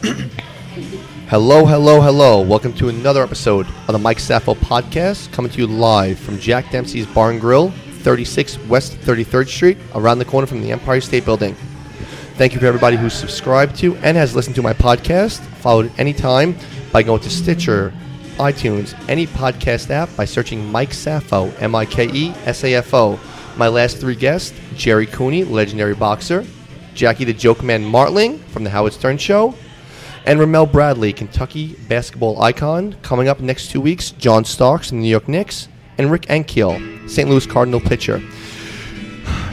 Hello, hello, hello. Welcome to another episode of the Mike Safo podcast, coming to you live from Jack Dempsey's Bar and Grill, 36 West 33rd Street, around the corner from the Empire State Building. Thank you for everybody who's subscribed to and has listened to my podcast. Followed anytime by going to Stitcher, iTunes, any podcast app by searching Mike Safo, M I K E S A F O. My last three guests Gerry Cooney, legendary boxer, Jackie the Joke Man Martling from The Howard Stern Show, and Ramel Bradley, Kentucky basketball icon. Coming up next two weeks, John Starks the New York Knicks, and Rick Ankiel, St. Louis Cardinal pitcher.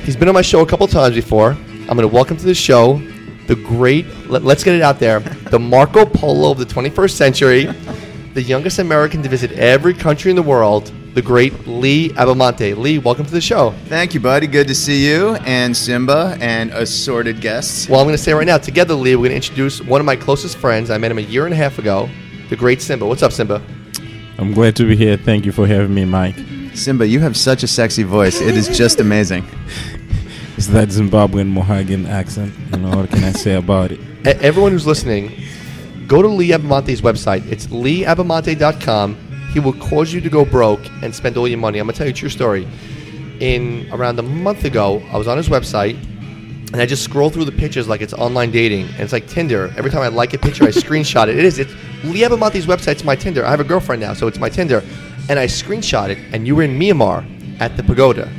He's been on my show a couple times before. I'm going to welcome to the show the great, let, us get it out there, the Marco Polo of the 21st century, the youngest American to visit every country in the world, the great Lee Abbamonte. Lee, welcome to the show. Thank you, buddy. Good to see you and Simba and assorted guests. Well, I'm going to say right now, together, Lee, we're going to introduce one of my closest friends. I met him a year and a half ago, the great Simba. What's up, Simba? I'm glad to be here. Thank you for having me, Mike. Simba, you have such a sexy voice. It is just amazing. It's that Zimbabwean Mohegan accent. You know, what can I say about it? Everyone who's listening, go to Lee Abbamonte's website. It's leeabbamonte.com. He will cause you to go broke and spend all your money. I'm going to tell you a true story. In around a month ago, I was on his website and I just scroll through the pictures like it's online dating. And it's like Tinder. Every time I like a picture, I screenshot it. It is. It's Lee Abbamonte's website's my Tinder. I have a girlfriend now, so it's my Tinder. And I screenshot it, and you were in Myanmar at the pagoda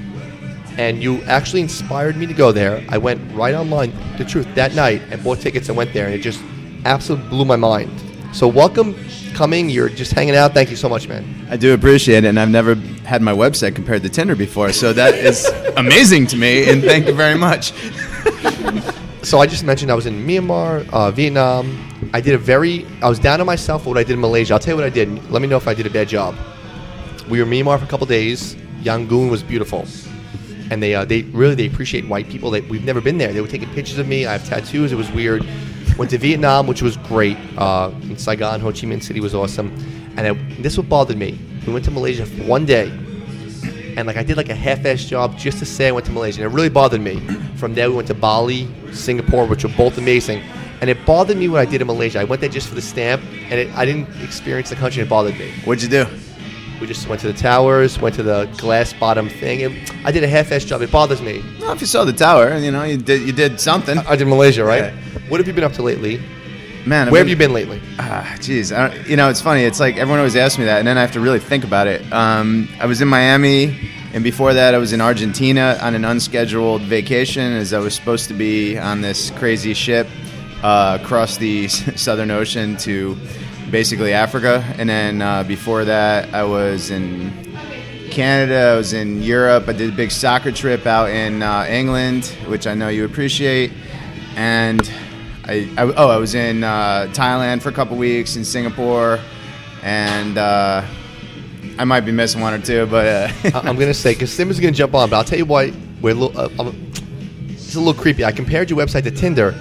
and you actually inspired me to go there. I went right online, the truth, that night and bought tickets and went there, and it just absolutely blew my mind. So, welcome coming. You're just hanging out. Thank you so much, man. I do appreciate it, and I've never had my website compared to Tinder before, so that is amazing to me, and thank you very much. so, I just mentioned I was in Myanmar, uh, Vietnam. I did a very, I was down on myself for what I did in Malaysia. I'll tell you what I did. Let me know if I did a bad job. We were in Myanmar for a couple days. Yangon was beautiful and they uh, they really they appreciate white people. That we've never been there. They were taking pictures of me. I have tattoos. It was weird. Went to Vietnam, which was great. Uh, in Saigon, Ho Chi Minh City was awesome. And I, this what bothered me. We went to Malaysia for one day, and like I did like a half-ass job just to say I went to Malaysia, and it really bothered me. From there, we went to Bali, Singapore, which were both amazing. And it bothered me what I did in Malaysia. I went there just for the stamp, and it, I didn't experience the country. It bothered me. What'd you do? We just went to the towers, went to the glass bottom thing. And I did a half-ass job. It bothers me. Well, if you saw the tower, you know, you did you did something. I, I did Malaysia, right? Yeah. What have you been up to lately? Man, I've where have you been lately? Ah, jeez, you know, it's funny. It's like everyone always asks me that, and then I have to really think about it. Um, I was in Miami, and before that, I was in Argentina on an unscheduled vacation, as I was supposed to be on this crazy ship uh, across the Southern Ocean to basically Africa. And then uh, before that, I was in Canada. I was in Europe. I did a big soccer trip out in uh, England, which I know you appreciate. And I, I oh, I was in uh, Thailand for a couple weeks, in Singapore, and uh, I might be missing one or two, but uh, I'm gonna say because Sim is gonna jump on, but I'll tell you why we're a little. Uh, it's a little creepy. I compared your website to Tinder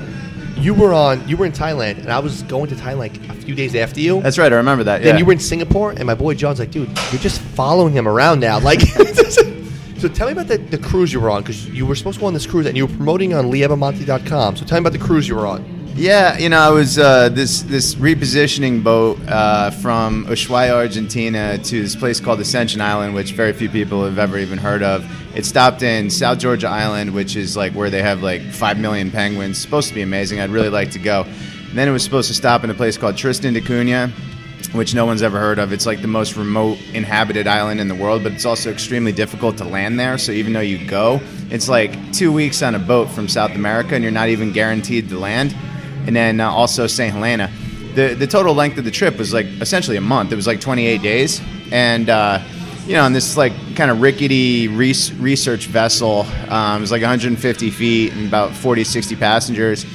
you were on you were in Thailand and I was going to Thailand a few days after you. That's right, I remember that. Then you were in Singapore and my boy John's like, dude, you're just following him around now. Like So tell me about the, the cruise you were on because you were supposed to go on this cruise and you were promoting on leeabbamonte.com. So tell me about the cruise you were on. Yeah, you know, I was uh, this this repositioning boat uh, from Ushuaia, Argentina, to this place called Ascension Island, which very few people have ever even heard of. It stopped in South Georgia Island, which is like where they have like five million penguins. Supposed to be amazing. I'd really like to go. And then it was supposed to stop in a place called Tristan da Cunha, which no one's ever heard of. It's like the most remote inhabited island in the world, but it's also extremely difficult to land there. So even though you go, it's like two weeks on a boat from South America, and you're not even guaranteed to land and then uh, also St. Helena. The, the total length of the trip was like essentially a month. It was like 28 days. And, uh, you know, on this like kind of rickety research vessel, um, it was like 150 feet and about 40, 60 passengers.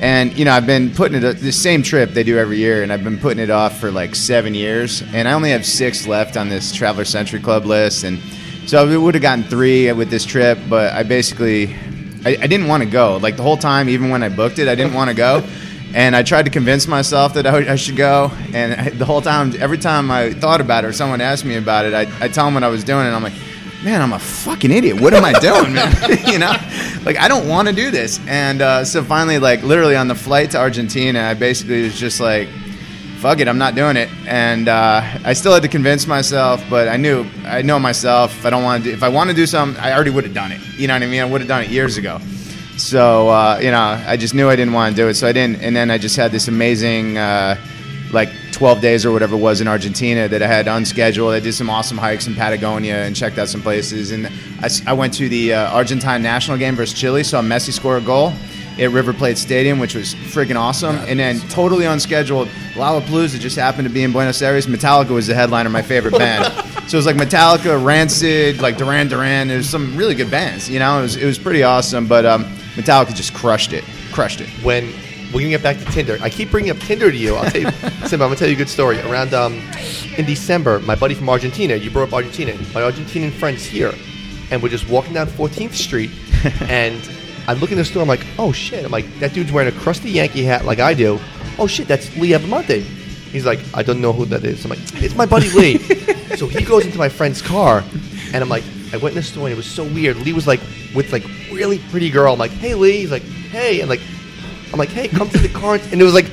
And, you know, I've been putting it, the same trip they do every year, and I've been putting it off for like seven years. And I only have six left on this Traveler Century Club list. And so I would have gotten three with this trip, but I basically I, I didn't want to go. Like the whole time, even when I booked it, I didn't want to go. And I tried to convince myself that I, should go. And I, the whole time, every time I thought about it or someone asked me about it, I, I tell them what I was doing, and I'm like, man, I'm a fucking idiot. What am I doing, man? you know, like I don't want to do this. And uh, so finally, like literally on the flight to Argentina, I basically was just like, fuck it, I'm not doing it. And uh, I still had to convince myself, but I knew, I know myself. If I don't want to, do, if I want to do something, I already would have done it. You know what I mean? I would have done it years ago. So uh, you know, I just knew I didn't want to do it. So I didn't. And then I just had this amazing. Uh, like 12 days or whatever it was in Argentina that I had unscheduled. I did some awesome hikes in Patagonia and checked out some places. And I, I went to the uh, Argentine national game versus Chile, saw Messi score a goal at River Plate Stadium, which was freaking awesome. and then totally unscheduled, Lollapalooza just happened to be in Buenos Aires. Metallica was the headliner, my favorite band. so it was like Metallica, Rancid, like Duran Duran. There's some really good bands, you know. It was it was pretty awesome. But um, Metallica just crushed it, crushed it. when we're gonna get back to Tinder. I keep bringing up Tinder to you. I'll tell you, Simba. I'm gonna tell you a good story. Around um, in December, my buddy from Argentina. You brought up Argentina. My Argentinian friends here, and we're just walking down 14th Street, and I look in the store. I'm like, oh shit. I'm like, that dude's wearing a crusty Yankee hat like I do. Oh shit, that's Lee Abbamonte. He's like, I don't know who that is. I'm like, it's my buddy Lee. so he goes into my friend's car, and I'm like, I went in the store and it was so weird. Lee was like with like really pretty girl. I'm like, hey Lee. He's like, hey, and like, I'm like, hey, come to the car. And it was like,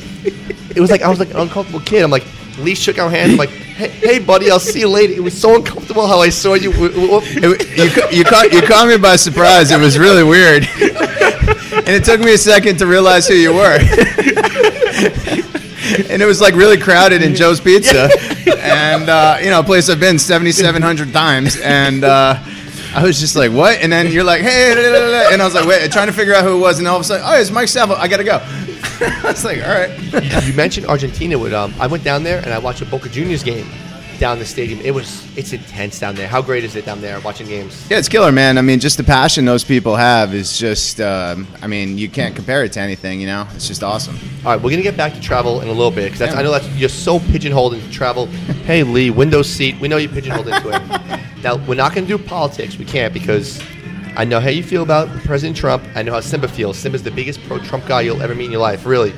it was like I was like an uncomfortable kid. I'm like, Lee shook our hands. I'm like, hey, hey buddy, I'll see you later. It was so uncomfortable how I saw you. You, caught, you caught me by surprise. It was really weird. And it took me a second to realize who you were. and it was like really crowded in Joe's Pizza. And, uh, you know, a place I've been 7,700 times. And uh, I was just like, what? And then you're like, hey, da, da, da, and I was like, wait, trying to figure out who it was. And all of a sudden, oh, it's Mike Safo. I got to go. I was like, all right. you, you mentioned Argentina. With um, I went down there and I watched a Boca Juniors game down the stadium. It was it's intense down there. How great is it down there watching games? Yeah, it's killer, man. I mean, just the passion those people have is just, um, I mean, you can't compare it to anything, you know? It's just awesome. All right, we're gonna get back to travel in a little bit because Yeah. I know that you're so pigeonholed into travel. hey Lee, window seat. We know you're pigeonholed into it. Now we're not gonna do politics. We can't because I know how you feel about President Trump. I know how Simba feels. Simba's the biggest pro-Trump guy you'll ever meet in your life. Really,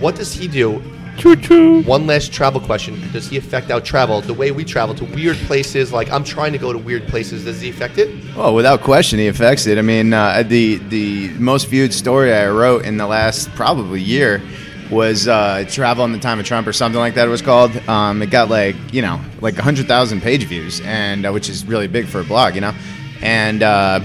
what does he do? Choo choo. One last travel question: Does he affect our travel? The way we travel to weird places, like I'm trying to go to weird places. Does he affect it? Well, without question, he affects it. I mean, uh, the the most viewed story I wrote in the last probably year was uh, "Travel in the Time of Trump" or something like that. It was called. Um, it got like you know like hundred thousand page views, and uh, which is really big for a blog, you know. And uh,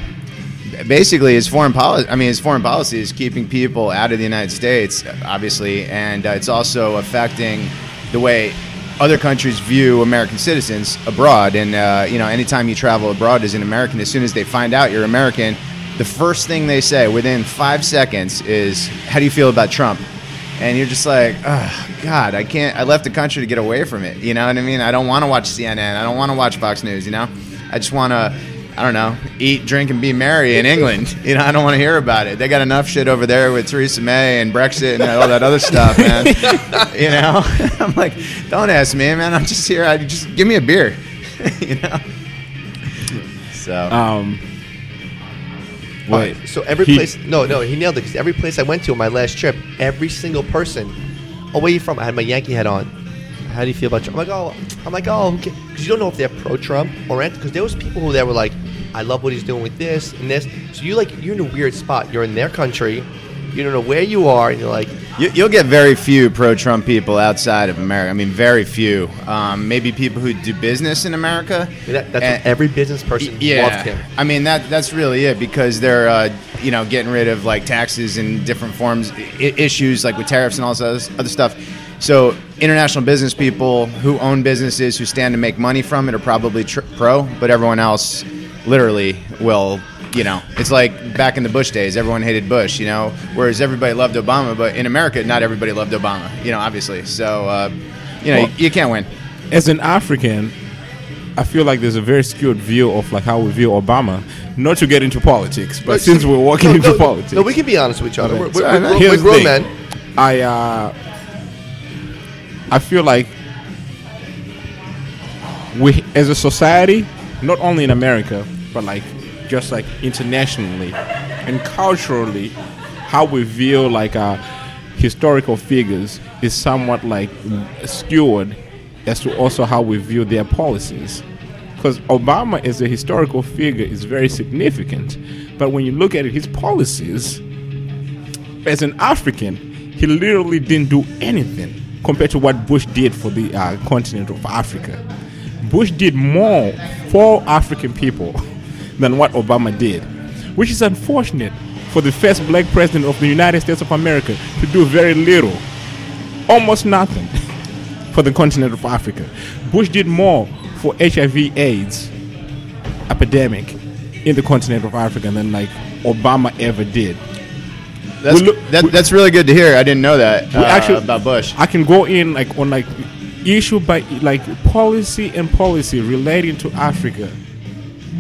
basically, his foreign policy. I mean, his foreign policy is keeping people out of the United States, obviously, and uh, it's also affecting the way other countries view American citizens abroad. And uh, you know, anytime you travel abroad as an American, as soon as they find out you're American, the first thing they say within five seconds is, "How do you feel about Trump?" And you're just like, oh, God, I can't. I left the country to get away from it. You know what I mean? I don't want to watch CNN. I don't want to watch Fox News. You know, I just want to. I don't know, eat, drink, and be merry in England. You know, I don't want to hear about it. They got enough shit over there with Theresa May and Brexit and all that other stuff, man. you know, I'm like, don't ask me, man. I'm just here. I just give me a beer. you know. So Um. Wait. right, so every He- place, no, no, he nailed it. Because every place I went to on my last trip, every single person, oh, where you from? I had my Yankee hat on. How do you feel about Trump? I'm like, oh, I'm like, oh, because you don't know if they're pro-Trump or anti. Because there was people who there were like, I love what he's doing with this and this. So you like, you're in a weird spot. You're in their country. You don't know where you are, and you're like, You, you'll get very few pro-Trump people outside of America. I mean, very few. Um, maybe people who do business in America. that, that's And- every business person yeah. loved him. I mean, that that's really it because they're uh, you know getting rid of like taxes and different forms, I- issues like with tariffs and all this other other stuff. So international business people who own businesses who stand to make money from it are probably tr- pro, but everyone else literally will. You know, it's like back in the Bush days, everyone hated Bush. You know, whereas everybody loved Obama, but in America, not everybody loved Obama. You know, obviously. So, uh, you know, Well- you, you can't win. as an African, I feel like there's a very skewed view of like how we view Obama. Not to get into politics, but since we're walking No, into no, politics, no, we can be honest with each other. We're, we're, Sorry, man. we're, Here's we're the grown thing. men. I uh, I feel like we, as a society, not only in America, but like just like internationally and culturally, how we view like uh, historical figures is somewhat like skewed as to also how we view their policies. because Obama as a historical figure is very significant. But when you look at it, his policies, as an African, he literally didn't do anything compared to what Bush did for the uh, continent of Africa. Bush did more for African people than what Obama did, which is unfortunate for the first black president of the United States of America to do very little, almost nothing, for the continent of Africa. Bush did more for HIV/AIDS epidemic in the continent of Africa than like Obama ever did. That's, look- that, we- that's really good to hear. I didn't know that uh, actually- about Bush. I can go in like on like issue by like policy and policy relating to Africa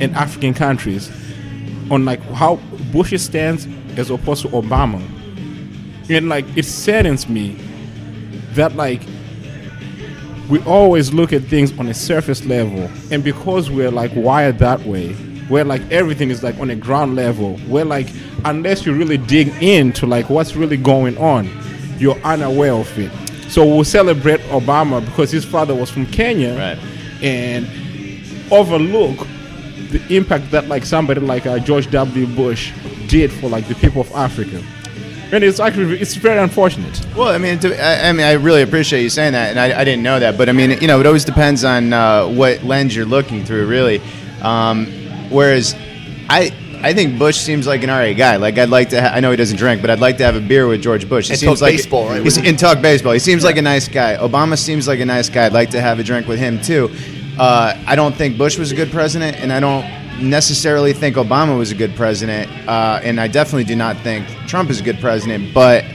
and African countries on like how Bush stands as opposed to Obama. And like it saddens me that like we always look at things on a surface level and because we're like wired that way where like everything is like on a ground level where like unless you really dig into like what's really going on you're unaware of it so we'll celebrate obama because his father was from kenya Right. and overlook the impact that like somebody like uh, george w bush did for like the people of africa and it's actually it's very unfortunate Well, I mean, to, I, I mean, I really appreciate you saying that, and I, I didn't know that. But I mean, you know, it always depends on uh, what lens you're looking through, really. Um, whereas, I. I think Bush seems like an alright guy. Like I'd like to. Ha- I know he doesn't drink, but I'd like to have a beer with George Bush. He And seems talk like baseball, right? He's, and talk baseball. He seems like a nice guy. Obama seems like a nice guy. I'd like to have a drink with him too. Uh, I don't think Bush was a good president, and I don't necessarily think Obama was a good president. Uh, and I definitely do not think Trump is a good president. But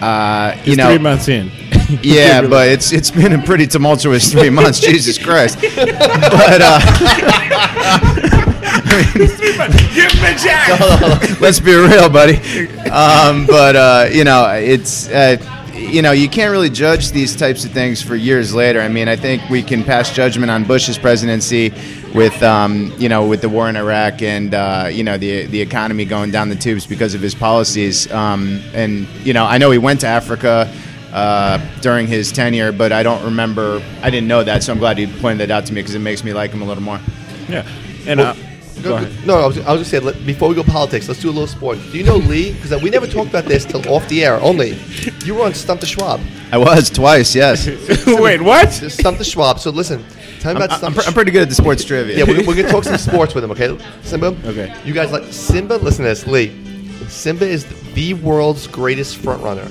uh, you know, three months in yeah, Really. but it's it's been a pretty tumultuous three months. Jesus Christ! But uh, give me Jack! let's be real, buddy. Um, but uh, you know, it's uh, you know you can't really judge these types of things for years later. I mean, I think we can pass judgment on Bush's presidency with um, you know with the war in Iraq and uh, you know the the economy going down the tubes because of his policies. Um, and you know, I know he went to Africa. Uh, during his tenure, but I don't remember. I didn't know that, so I'm glad you pointed that out to me because it makes me like him a little more. Yeah, and uh, Go- go. No, I was, I was just saying, let, before we go politics, let's do a little sport. Do you know Lee? Because we never talked about this till off the air only. You were on Stump the Schwab. I was twice, yes. Wait, what? Stump the Schwab. So listen, tell me I'm, about I'm, Stump pre- I'm pretty good at the sports trivia. Yeah, we're, we're gonna talk some sports with him, okay? Simba. Okay. You guys like Simba? Listen to this, Lee. Simba is the world's greatest front runner.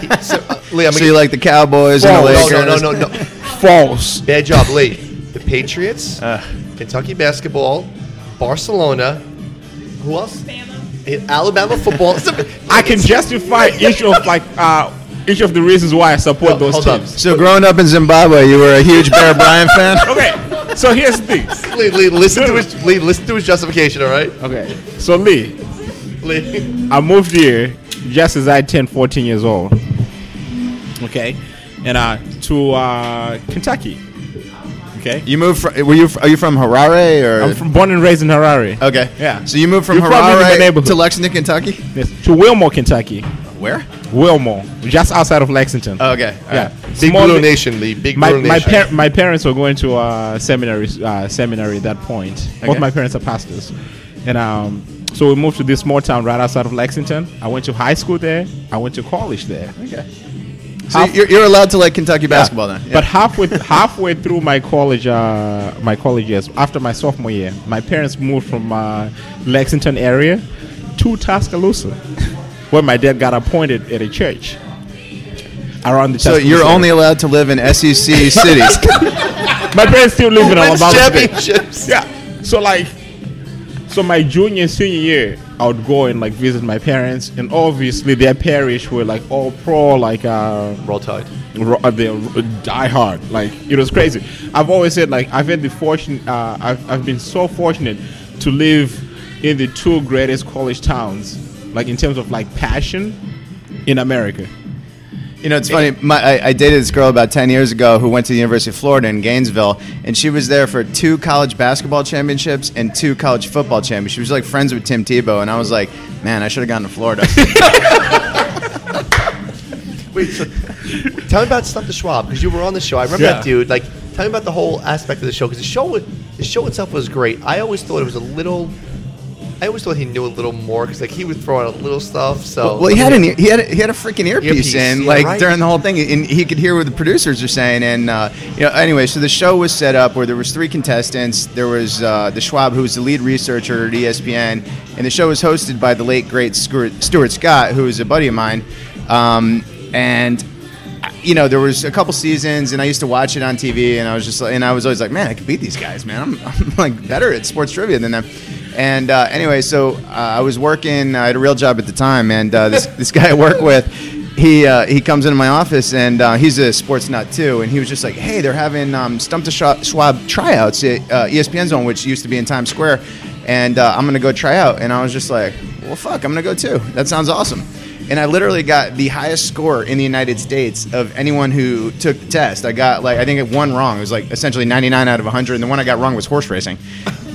He- so, uh, Lee, I'm so gonna you like the Cowboys and no, the no, Lakers? no, no, no, no. False. Bad job, Lee. The Patriots, Uh. Kentucky basketball, Barcelona. Who else? Eh, Alabama football. I can justify each of like uh each of the reasons why I support No, those hold on. teams. So growing up in Zimbabwe, you were a huge Bear Bryant fan. Okay, so here's the thing. Lee, Lee, listen to his Lee, listen to his justification. All right, Okay, so Lee, Lee. I moved here just as I turned 14 years old. Okay, and uh to uh Kentucky. Okay, You moved from? Were you? Are you from Harare or? I'm from born and raised in Harare. okay. Yeah. So you moved from You're probably in the Harare to Lexington, Kentucky. Yes, to Wilmore, Kentucky. Where? Wilmore, just outside of Lexington. Oh, okay. All yeah, right. Big Small Blue Nation, Lee. Big my Blue my, Nation. par- my parents were going to uh, seminary uh, seminary at that point. Both my parents are pastors, and um, so we moved to this small town right outside of Lexington. I went to high school there. I went to college there. Okay. So you're, you're allowed to like Kentucky basketball then. But halfway halfway through my college uh, my college years, after my sophomore year, my parents moved from uh, Lexington area to Tuscaloosa, where my dad got appointed at a church. Around the so Tuscaloosa you're area. only allowed to live in SEC cities. my parents still live in Alabama. championships. Yeah. So like, so my junior and senior year, I would go and like visit my parents, and obviously their parish were like all pro, like uh, Roll Tide. ro- uh, they die hard. Like it was crazy. I've always said like I've had the fortune. Uh, I've I've been so fortunate to live in the two greatest college towns, like in terms of like passion, in America. You know, it's funny. My, I, I dated this girl about 10 years ago who went to the University of Florida in Gainesville, and she was there for two college basketball championships and two college football championships. She was like friends with Tim Tebow, and I was like, man, I should have gone to Florida. Wait, so tell me about Stump the Schwab because you were on the show. I remember Yeah. that dude. Like, tell me about the whole aspect of the show because the show the show itself was great. I always thought it was a little. I always thought he knew a little more because like he would throw out little stuff. So Well, he had an he had a, he had a freaking earpiece, Earpiece, in yeah, like right. during the whole thing, and he could hear what the producers are saying. And uh, you know, anyway, so the show was set up where there was three contestants. There was uh, the Schwab, who was the lead researcher at ESPN, and the show was hosted by the late great Stuart, Stuart Scott, who is a buddy of mine. Um, and you know, there was a couple seasons, and I used to watch it on TV, and I was just, like, and I was always like, man, I could beat these guys, man. I'm, I'm like better at sports trivia than them. And uh, anyway, so uh, I was working. I had a real job at the time, and uh, this this guy I work with, he uh, he comes into my office, and uh, he's a sports nut too, and he was just like, hey, they're having um, Stump the Schwab, tryouts at uh, ESPN Zone, which used to be in Times Square, and I'm gonna go try out. And I was just like, well, fuck, I'm gonna go too. That sounds awesome and I literally got the highest score in the United States of anyone who took the test. I got like I think it one wrong. It was like essentially 99 out of 100, and the one I got wrong was horse racing.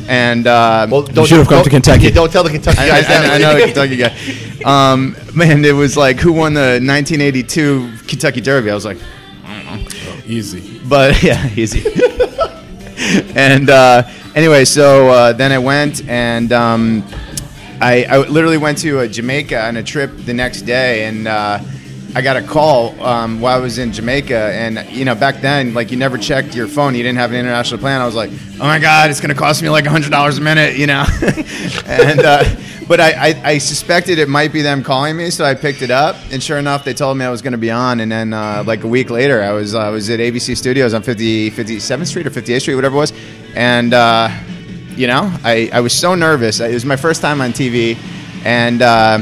And uh, Well, don't, should have come don't- to Kentucky. yeah, don't tell the Kentucky I, I, guys that. I, I know the Kentucky guy. Um, man, it was like who won the 1982 Kentucky Derby? I was like, Easy. but yeah, easy. and uh, anyway, so uh, then I went and um, I, I literally went to uh, Jamaica on a trip the next day, and uh, I got a call um, while I was in Jamaica. And you know, back then, like you never checked your phone, you didn't have an international plan. I was like, oh my god, it's gonna cost me like hundred dollars a minute, you know. and uh, but I, I, I suspected it might be them calling me, so I picked it up, and sure enough, they told me I was going to be on. And then uh, like a week later, I was I was at ABC Studios on 50, 57th Street or 58th Street, whatever it was, and uh, you know, I, I was so nervous. It was my first time on TV, and uh,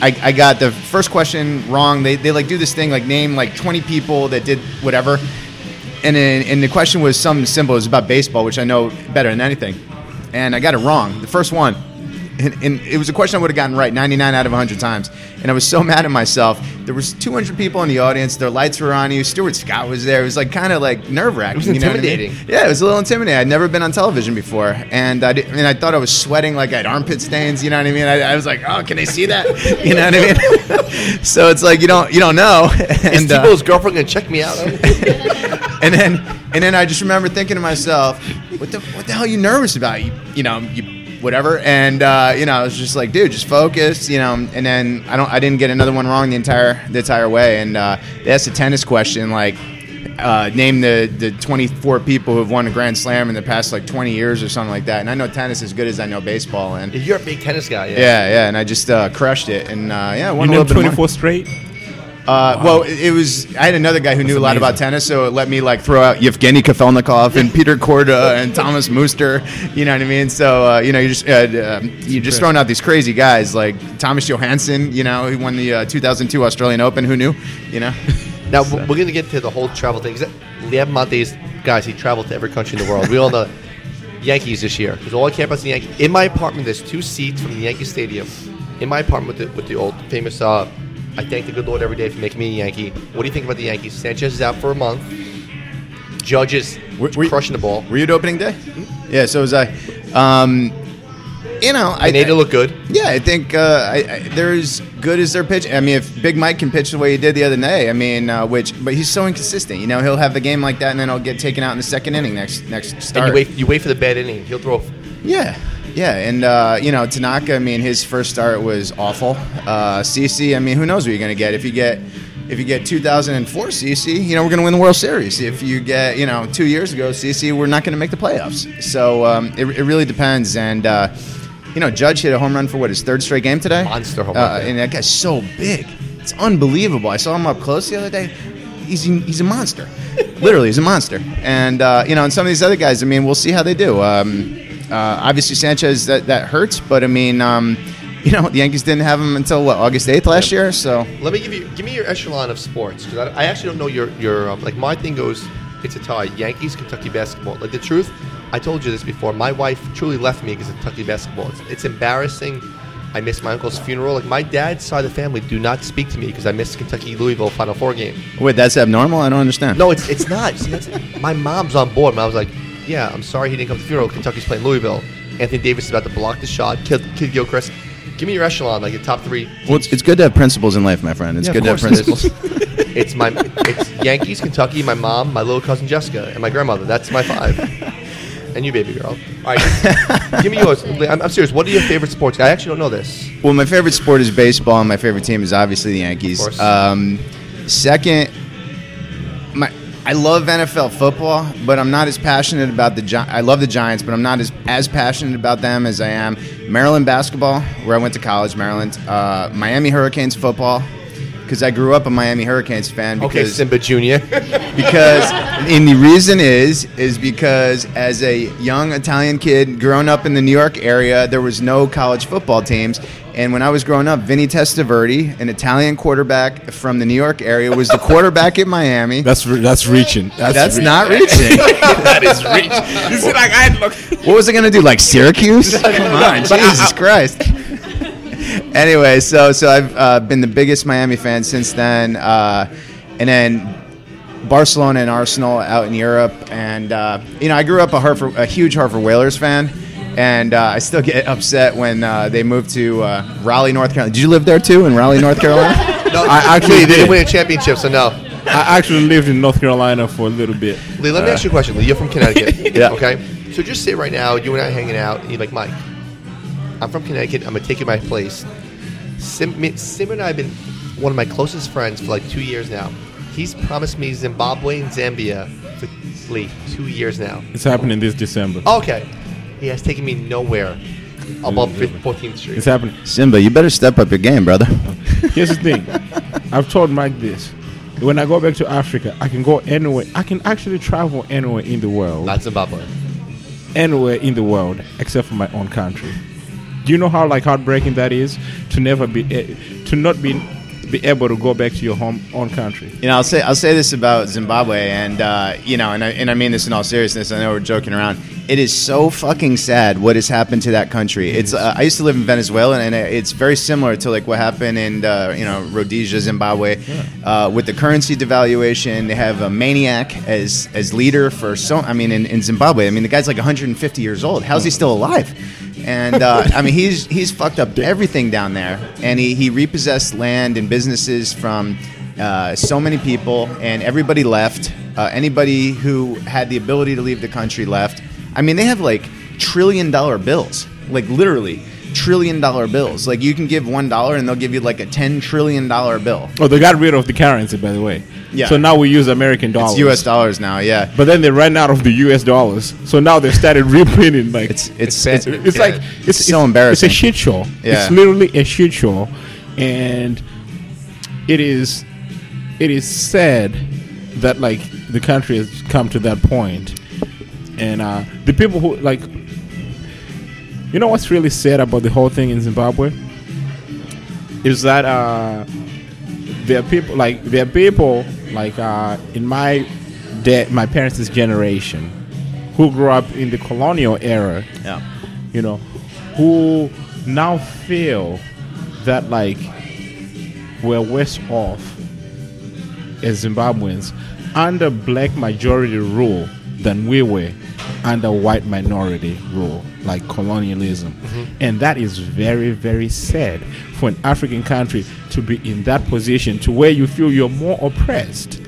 I, I got the first question wrong. They, they like do this thing like name like 20 people that did whatever, and then, and the question was something simple. It was about baseball, which I know better than anything, and I got it wrong the first one. And, and it was a question I would have gotten right 99 out of 100 times. And I was so mad at myself. There was 200 people in the audience. Their lights were on you. Stuart Scott was there. It was like kind of like nerve wracking. It was intimidating. Yeah, it was a little intimidating. I'd never been on television before, and I did, and I thought I was sweating like I had armpit stains. You know what I mean? I, I was like, oh, can they see that? You know what I mean? so it's like you don't you don't know. Is And, uh, Tebow's girlfriend gonna check me out? and then and then I just remember thinking to myself, what the what the hell are you nervous about? You you know you whatever. And uh, you know I was just like, dude, just focus. You know. And then I don't I didn't get another one wrong the entire the entire way. And uh, they asked a tennis question like. Uh, name the, the 24 people who have won a Grand Slam in the past like 20 years or something like that. And I know tennis as good as I know baseball. And You're a big tennis guy, yeah. yeah, yeah, and I just uh, crushed it. And uh, yeah, I won You a little named bit of money. 24 straight? Uh, Well, it was. I had another guy who knew a lot about tennis, so it let me like throw out Yevgeny Kafelnikov and Peter Korda and Thomas Muster. You know what I mean? So uh, you know, you just uh, um, you just throwing out these crazy guys like Thomas Johansson. You know, who won the uh, 2002 Australian Open. Who knew? You know. Now w- we're gonna get to the whole travel thing. Lee Abbamonte's guys, he traveled to every country in the world. We all know Yankees this year. Because all I care about is the Yankees. In my apartment, there's two seats from the Yankee Stadium. In my apartment with the, with the old famous. Uh, I thank the good Lord every day for making me a Yankee. What do you think about the Yankees? Sanchez is out for a month. Judge is Were- were- crushing the ball. Were you at opening day? Yeah, so was I. Um, you know, I made it look good. Yeah, I think uh, I, I, they're as good as their pitch. I mean, if Big Mike can pitch the way he did the other day, I mean, uh, which but he's so inconsistent. You know, he'll have a game like that, and then he'll get taken out in the second inning next next And start. you wait, you wait for the bad inning. He'll throw. Yeah, yeah, and uh, you know Tanaka. I mean, his first start was awful. Uh, CC. I mean, who knows what you're going to get if you get. If you get 2004 CC, you know we're going to win the World Series. If you get, you know, two years ago CC, we're not going to make the playoffs. So um, it, it really depends. And uh, you know, Judge hit a home run for what his third straight game today. Monster home Uh, run, and that guy's so big. It's unbelievable. I saw him up close the other day. He's he's a monster. Literally, he's a monster. And uh, you know, and some of these other guys. I mean, we'll see how they do. Um, uh, obviously, Sanchez that that hurts, but I mean, um, you know, the Yankees didn't have him until what August eighth last year. So. Let me give you give me your echelon of sports because I, I actually don't know your your um, like my thing goes it's a tie Yankees Kentucky basketball. Like the truth I told you this before my wife truly left me because of Kentucky basketball. It's, it's embarrassing. I missed my uncle's funeral. Like my dad's side of the family do not speak to me because I missed Kentucky Louisville Final Four game. Wait, that's abnormal. I don't understand. no it's it's not. See, my mom's on board I was like yeah I'm sorry he didn't come to the funeral Kentucky's playing Louisville Anthony Davis is about to block the shot Kid, Kidd-Gilchrist give me your echelon like your top three Well, it's, it's good to have principles in life, my friend. It's Yeah, good to have course principles. it's my it's Yankees, Kentucky, my mom, my little cousin Jessica, and my grandmother. That's my five. And you, baby girl. All right, give me yours. I'm, I'm serious. What are your favorite sports? I actually don't know this. Well, my favorite sport is baseball, and my favorite team is obviously the Yankees. Of course. Um, second, I love NFL football, but I'm not as passionate about the. Gi- I love the Giants, but I'm not as as passionate about them as I am Maryland basketball, where I went to college, Maryland. Uh, Miami Hurricanes football, because I grew up a Miami Hurricanes fan. Okay, Because Simba Junior. because and the reason is is because as a young Italian kid growing up in the New York area, there was no college football teams. And when I was growing up, Vinny Testaverde, an Italian quarterback from the New York area, was the quarterback at Miami. That's re- that's reaching. That's, That's re- not reaching. that is reaching. You see, like I look. what was I gonna do? Like Syracuse? Come on, Jesus Christ. Anyway, so so I've uh, been the biggest Miami fan since then, uh, and then Barcelona and Arsenal out in Europe, and uh, you know I grew up a Hartford, a huge Hartford Whalers fan. And uh, I still get upset when uh, they moved to uh, Raleigh, North Carolina. Did you live there too, in Raleigh, North Carolina? no, I actually Lee, they didn't win a championship, so no. I actually lived in North Carolina for a little bit. Lee, let me ask you a question. Lee, you're from Connecticut. Yeah. Okay. So just say right now, you and I hanging out, and you're like, Mike, I'm from Connecticut. I'm gonna take you my place. Sim, Sim and I have been one of my closest friends for like two years now. He's promised me Zimbabwe and Zambia for Lee two years now. It's happening this December. Okay. He has taken me nowhere above 14th Street. It's happening. Simba, you better step up your game, brother. Here's the thing. I've told Mike this. When I go back to Africa, I can go anywhere. I can actually travel anywhere in the world. Not Zimbabwe. anywhere in the world except for my own country. Do you know how like heartbreaking that is to never be to not be be able to go back to your home own country? You know, I'll say I'll say this about Zimbabwe, and uh, you know, and I, and I mean this in all seriousness. I know we're joking around. It is so fucking sad what has happened to that country. It's uh, I used to live in Venezuela, and it's very similar to like what happened in uh, you know Rhodesia, Zimbabwe, uh, with the currency devaluation. They have a maniac as as leader for so. I mean, in, in Zimbabwe, I mean the guy's like 150 years old. How's he still alive? And uh, I mean, he's he's fucked up everything down there, and he, he repossessed land and businesses from uh, so many people, and everybody left. Uh, anybody who had the ability to leave the country left. I mean, they have like trillion dollar bills, like literally trillion dollar bills. Like you can give one dollar, and they'll give you like a ten trillion dollar bill. Oh, they got rid of the currency, by the way. Yeah. So now we use American dollars. It's U.S. dollars now. Yeah. But then they ran out of the U.S. dollars, so now they started reprinting. Like It's it's It's it's, it's like it's, so it's- embarrassing. It's a shit show. Yeah. It's literally a shit show, and it is it is sad that like the country has come to that point, and uh, the people who like. You know what's really sad about the whole thing in Zimbabwe is that uh, there are people like there are people like uh, in my dad, my parents' generation who grew up in the colonial era yeah. you know, who now feel that like we're worse off as Zimbabweans under black majority rule than we were under white minority rule, like colonialism. Mm-hmm. And that is very, very sad for an African country to be in that position to where you feel you're more oppressed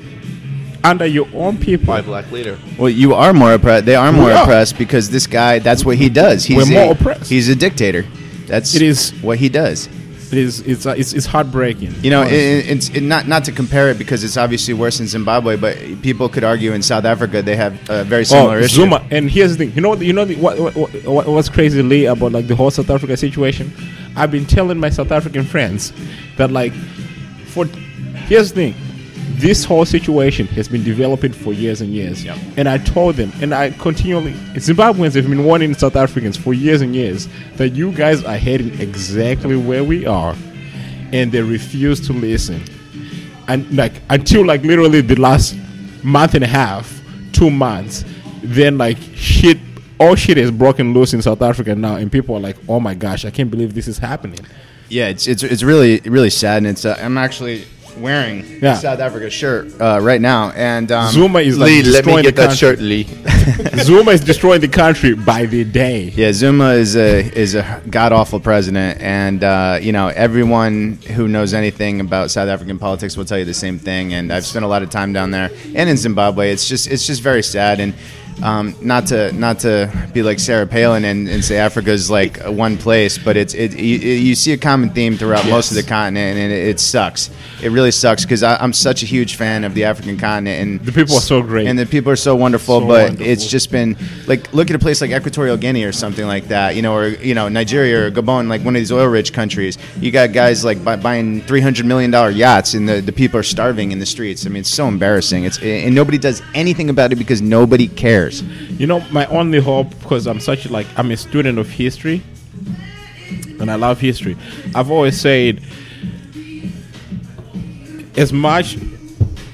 under your own people. By black leader. Well, you are more oppressed. They are more are. oppressed because this guy. That's what he does. He's We're more a, oppressed. He's a dictator. That's It is- what he does. It is, it's, uh, it's, it's heartbreaking. You know, it, it's it, not not to compare it because it's obviously worse in Zimbabwe, but people could argue in South Africa they have a very similar oh, issue. Zuma. And here's the thing. You know, you know the, what, what, what what's crazy, Lee, about like the whole South Africa situation. I've been telling my South African friends that like, for here's the thing. This whole situation has been developing for years and years. Yeah. And I told them, and I continually, Zimbabweans have been warning South Africans for years and years that you guys are heading exactly where we are, and they refuse to listen and like until like literally the last month and a half, two months, then like shit, all shit is broken loose in South Africa now, and people are like, "Oh my gosh, I can't believe this is happening." Yeah, it's it's it's really really sad, and it's uh, I'm actually wearing Yeah. a South Africa shirt uh, right now, and um, Zuma is like Lee, let me destroying get the that country. shirt, Lee. Zuma is destroying the country by the day. Yeah, Zuma is a is a god awful president, and uh, you know everyone who knows anything about South African politics will tell you the same thing. And I've spent a lot of time down there and in Zimbabwe. It's just it's just very sad. And Um, not to not to be like Sarah Palin and, and say Africa's like one place, but it's it you, you see a common theme throughout most of the continent, and it, it sucks. It really sucks because I'm such a huge fan of the African continent, and The people are so great. and the people are so wonderful. So but wonderful. it's just been like look at a place like Equatorial Guinea or something like that, you know, or you know Nigeria or Gabon, like one of these oil-rich countries. You got guys like buy, buying three hundred million dollar yachts, and the, the people are starving in the streets. I mean, it's so embarrassing. It's and nobody does anything about it because nobody cares. You know, my only hope because I'm such like I'm a student of history, and I love history. I've always said, as much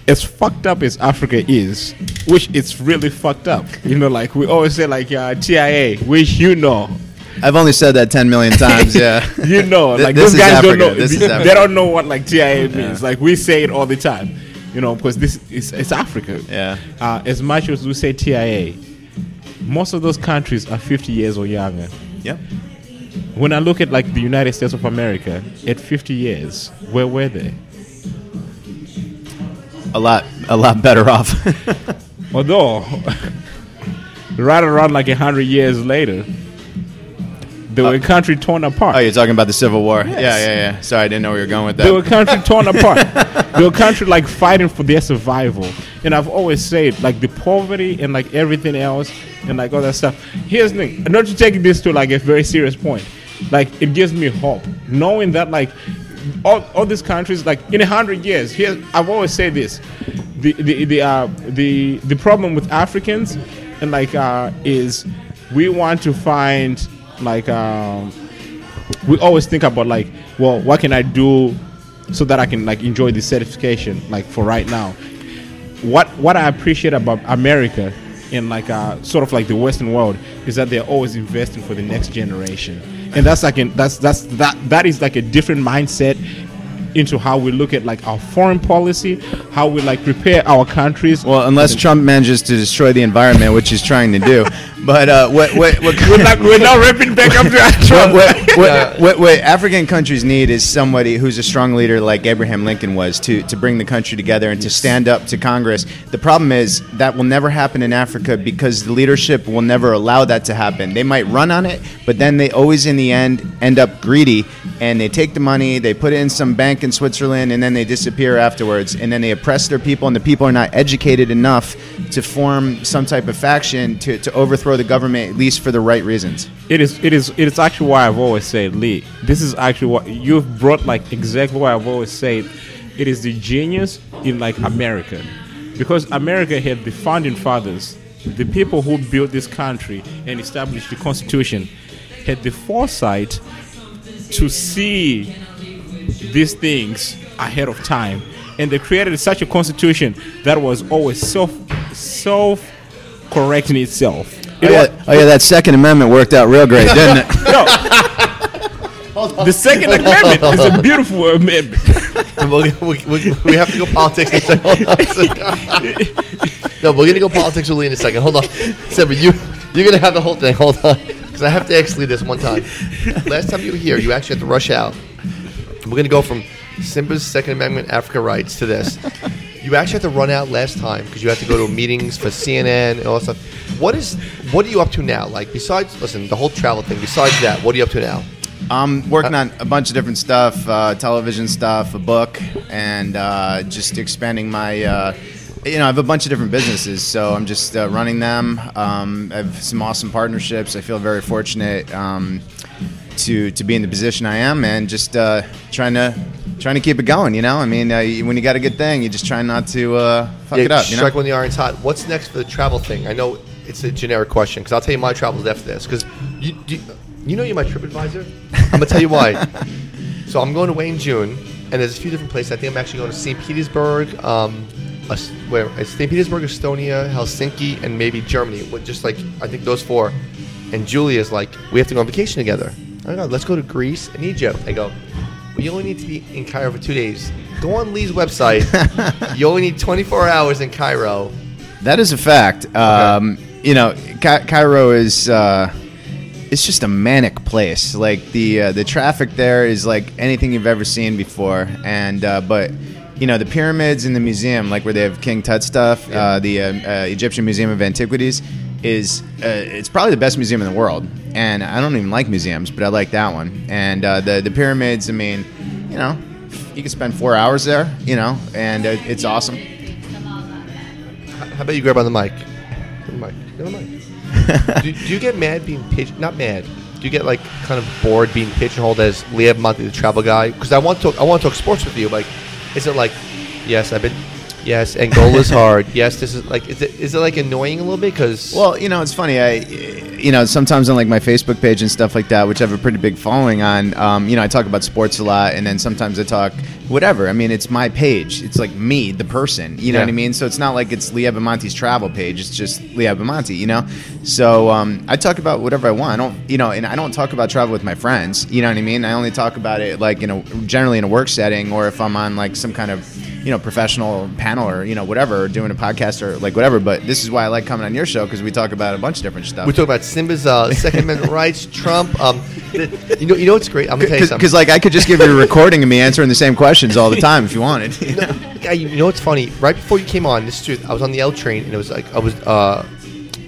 as fucked up as Africa is, which it's really fucked up. You know, like we always say, like uh, TIA, which you know, I've only said that ten million times. Yeah, you know, like this those guys Africa. don't know. This they, don't know what like TIA means. Like we say it all the time. You know, because this is it's Africa. Yeah. Uh, as much as we say TIA, most of those countries are 50 years or younger. yep. When I look at like the United States of America, at 50 years, where were they? A lot, a lot better off. Although, right around like a hundred years later, they were a country torn apart. oh, you're talking about the Civil War? Yes. Yeah, yeah, yeah. Sorry, I didn't know where you were going with that. They were a country torn apart. A country like fighting for their survival. And I've always said, like the poverty and like everything else and like all that stuff. Here's the thing, not to take this to like a very serious point. Like it gives me hope, knowing that like all, all these countries, like in a hundred years, here I've always said this: the the the uh, the the problem with Africans and like uh, is we want to find like um, we always think about like, well, what can I do so that I can like enjoy the certification like for right now. What what I appreciate about America and like uh, sort of like the Western world is that they're always investing for the next generation, and that's like an, that's that's that that is like a different mindset into how we look at like our foreign policy, how we like prepare our countries. Well, unless Trump manages to destroy the environment, which he's trying to do. But uh, what what what, we're not we're not ripping back up to what, Trump. what, what, what, what African countries need is somebody who's a strong leader like Abraham Lincoln was to, to bring the country together and to stand up to Congress. The problem is that will never happen in Africa because the leadership will never allow that to happen. They might run on it, but then they always, in the end, end up greedy and they take the money, they put it in some bank in Switzerland, and then they disappear afterwards. And then they oppress their people, and the people are not educated enough to form some type of faction to, to overthrow the government, at least for the right reasons. It is. It is. It is actually why I've always said, Lee. This is actually what you've brought. Like exactly why I've always said, it is the genius in like America, because America had the founding fathers, the people who built this country and established the Constitution, had the foresight to see these things ahead of time, and they created such a constitution that was always self self correcting itself. Oh yeah, was- oh yeah, that Second Amendment worked out real great, didn't it? no. The Second Amendment is a beautiful amendment. we, we, we, we have to go politics in a second. Hold on a second. no, we're gonna go politics with Lee in a second. Hold on, Seb, you you're gonna have the whole thing. Hold on, because I have to ask Lee this one time. Last time you were here, you actually had to rush out. We're gonna go from Simba's Second Amendment Africa rights to this. You actually had to run out last time because you had to go to meetings for CNN and all that stuff. What is what are you up to now? Like besides, listen, the whole travel thing. Besides that, what are you up to now? I'm working on a bunch of different stuff, uh, television stuff, a book, and uh, just expanding my. Uh, you know, I have a bunch of different businesses, so I'm just uh, running them. Um, I have some awesome partnerships. I feel very fortunate um, to to be in the position I am, and just uh, trying to trying to keep it going. You know, I mean, uh, when you got a good thing, you just try not to uh, fuck Yeah, it up. You know? when the iron's hot. What's next for the travel thing? I know it's a generic question because I'll tell you my travels after this. Because you, you, you know you're my trip advisor. I'm gonna tell you why. So I'm going away in June, and there's a few different places. I think I'm actually going to St. Petersburg, um, where St. Petersburg, Estonia, Helsinki, and maybe Germany. Just like I think those four. And Julia's like, we have to go on vacation together. I go, let's go to Greece and Egypt. I go, we only need to be in Cairo for two days. Go on Lee's website. you only need 24 hours in Cairo. That is a fact. Um, you know, Ca- Cairo is uh, it's just a manic place. Like the uh, the traffic there is like anything you've ever seen before. And uh, but you know the pyramids and the museum, like where they have King Tut stuff, uh, the uh, uh, Egyptian Museum of Antiquities. Is uh, it's probably the best museum in the world. And I don't even like museums, but I like that one. And uh, the the pyramids. I mean, you know, you can spend four hours there. You know, and it, it's awesome. How about you grab on the mic? The mic. The mic. do, do you get mad being pigeon? Not mad. Do you get like kind of bored being pigeonholed as Lee Abbamonte, the travel guy? Because I want to. I want to talk sports with you. Like, is it like, yes, I've been. Yes, and goal is hard. Yes, this is like. Is it is it like annoying a little bit? Because Well, you know, it's funny. I, you know, sometimes on like my Facebook page and stuff like that, which I have a pretty big following on. Um, you know, I talk about sports a lot, and then sometimes I talk whatever. I mean, it's my page. It's like me, the person. You know Yeah. what I mean? So it's not like it's Lee Abbamonte's travel page. It's just Leah Bamonte. You know. So um, I talk about whatever I want. I don't, you know, and I don't talk about travel with my friends. You know what I mean? I only talk about it like you know, generally in a work setting, or if I'm on like some kind of you know professional panel or you know whatever, doing a podcast or like whatever. But this is why I like coming on your show because we talk about a bunch of different stuff. we talk about Simba's uh, Second Amendment rights, Trump. Um, the, you know, you know what's great? I'm gonna tell you something. Because like I could just give you a recording of me answering the same questions all the time if you wanted. you know? You you know what's funny? Right before you came on, this is truth. I was on the L train and it was like I was uh,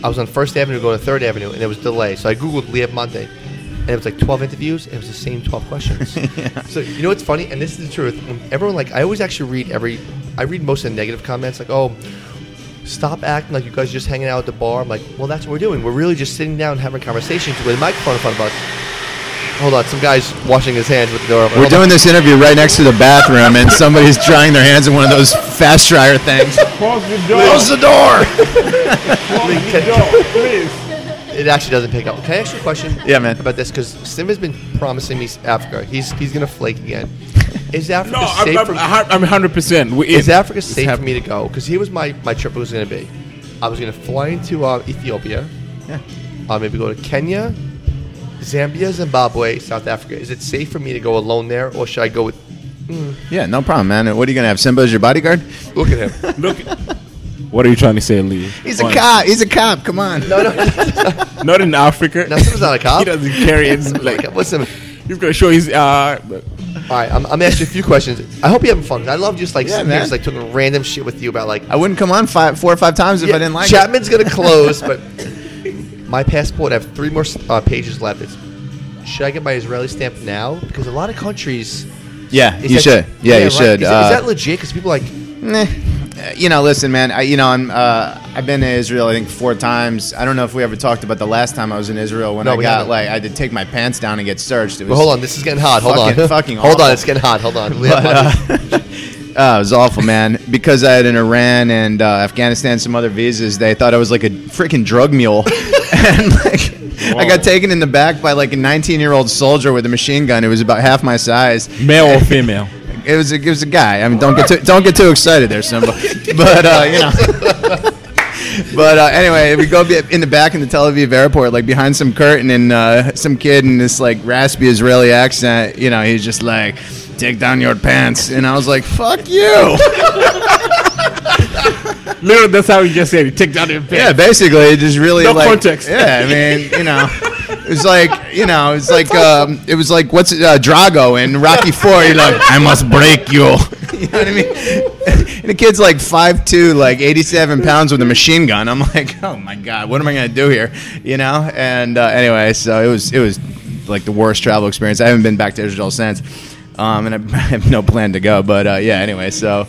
I was on First Avenue going to Third Avenue and there was delay. So I googled Lee Abbamonte and it was like 12 interviews and it was the same 12 questions. So you know what's funny? And this is the truth. When Everyone like I always actually read every I read most of the negative comments like oh. Stop acting like you guys are just hanging out at the bar. I'm like, well, that's what we're doing. We're really just sitting down having conversations with a microphone in front of us. Hold on, some guy's washing his hands with the door. open. We're Hold on. doing this interview right next to the bathroom, and somebody's drying their hands in one of those fast dryer things. Close the door. Close the door. Close the door, please. It actually doesn't pick up. Can I ask you a question? Yeah, man. About this because Simba's been promising me Africa. He's he's gonna flake again. Is Africa No, safe I'm, for I'm, I'm 100%. We Is in. Africa It's safe for me to go? Because here was my my trip was gonna be. I was gonna fly into uh, Ethiopia. Yeah. Uh, maybe go to Kenya, Zambia, Zimbabwe, South Africa. Is it safe for me to go alone there, or should I go with? Yeah, no problem, man. What are you gonna have? Simba as your bodyguard? Look at him. Look. What are you trying to say, Lee? He's a Honest. cop. He's a cop. Come on. no, no, Not in Africa. no. Simba's not a cop. he doesn't carry it. Like, Like, listen. he's gonna show his. Uh, All right, I'm, I'm asking you a few questions. I hope you're having fun. I love just like Yeah, sitting here, man. just like talking random shit with you about like I wouldn't come on five, four or five times if I didn't like Chapman's gonna close, but my passport. I have three more uh, pages left. It's, should I get my Israeli stamp now? Because a lot of countries. Yeah, is you that- should. Yeah, you right. should. Is, Uh, is that legit? Because people are like Nah. Uh, You know, listen, man. I, you know, I'm. Uh, I've been to Israel. I think four times. I don't know if we ever talked about the last time I was in Israel when No, I got haven't. like I had to take my pants down and get searched. It was, Well, hold on, this is getting hot. Hold Fucking- on, fucking hold awful. on, it's getting hot. Hold on. But, uh, uh, it was awful, man. Because I had an Iran and uh, Afghanistan, some other visas, they thought I was like a freaking drug mule, and like I got taken in the back by like a 19 year old soldier with a machine gun. It was about half my size. male or female? It was a, it was a guy. I mean, don't get too, don't get too excited there, Simba. But uh, you know. But uh, anyway, we go in the back in the Tel Aviv airport, like behind some curtain, and uh, some kid in this like raspy Israeli accent. You know, he's just like, "Take down your pants," and I was like, "Fuck you." Literally, that's how he just said. it. Take down your pants. Yeah, basically, it just really No like context. Yeah, I mean, you know, it was like you know, it was like um, it was like what's it, uh, Drago in Rocky Four. You're like, I must break you. you know what I mean? And the kid's like five two, like eighty seven pounds with a machine gun. I'm like, oh my god, what am I gonna do here? You know? And uh, anyway, so it was it was like the worst travel experience. I haven't been back to Israel since, um, and I have no plan to go. But uh, yeah, anyway, so.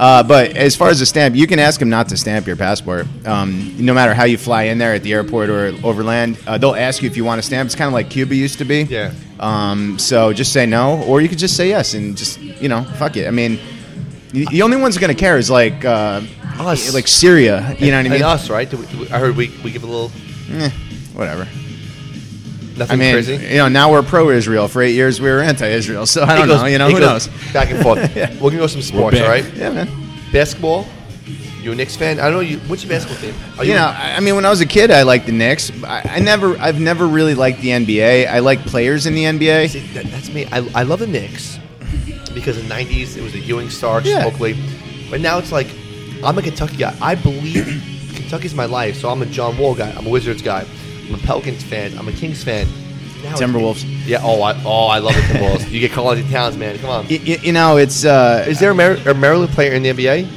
Uh, but as far as the stamp, you can ask them not to stamp your passport. Um, no matter how you fly in there at the airport or overland, uh, they'll ask you if you want a stamp. It's kind of like Cuba used to be. Yeah. Um, so just say no, or you could just say yes and just you know fuck it. I mean, the only one's are gonna care is like uh, Us. like Syria. You know what I mean? And us, right? Do we, do we- I heard we, we give a little Eh, whatever. Nothing I mean, crazy. you know, now we're pro-Israel. For eight years, we were anti-Israel. So I don't goes- know. You know, who knows? Back and forth. Yeah. We're gonna go some sports, all right? Yeah, man. Basketball. You a Knicks fan? I don't know. You, what's your basketball team? Are you know, I I mean, when I was a kid, I liked the Knicks. I, I never, I've never really liked the NBA. I like players in the NBA. See, that, that's me. I, I love the Knicks because in the '90s it was the Ewing Starks, Yeah. Oakley, but now it's like I'm a Kentucky guy. I believe Kentucky's my life, so I'm a John Wall guy. I'm a Wizards guy. I'm a Pelicans fan. I'm a Kings fan. Now it's- Timberwolves. Yeah. Oh, I oh I love the Timberwolves. you get Karl-Anthony Towns, man. Come on. You, you know, it's uh, Is there a, Mar- a Maryland player in the NBA?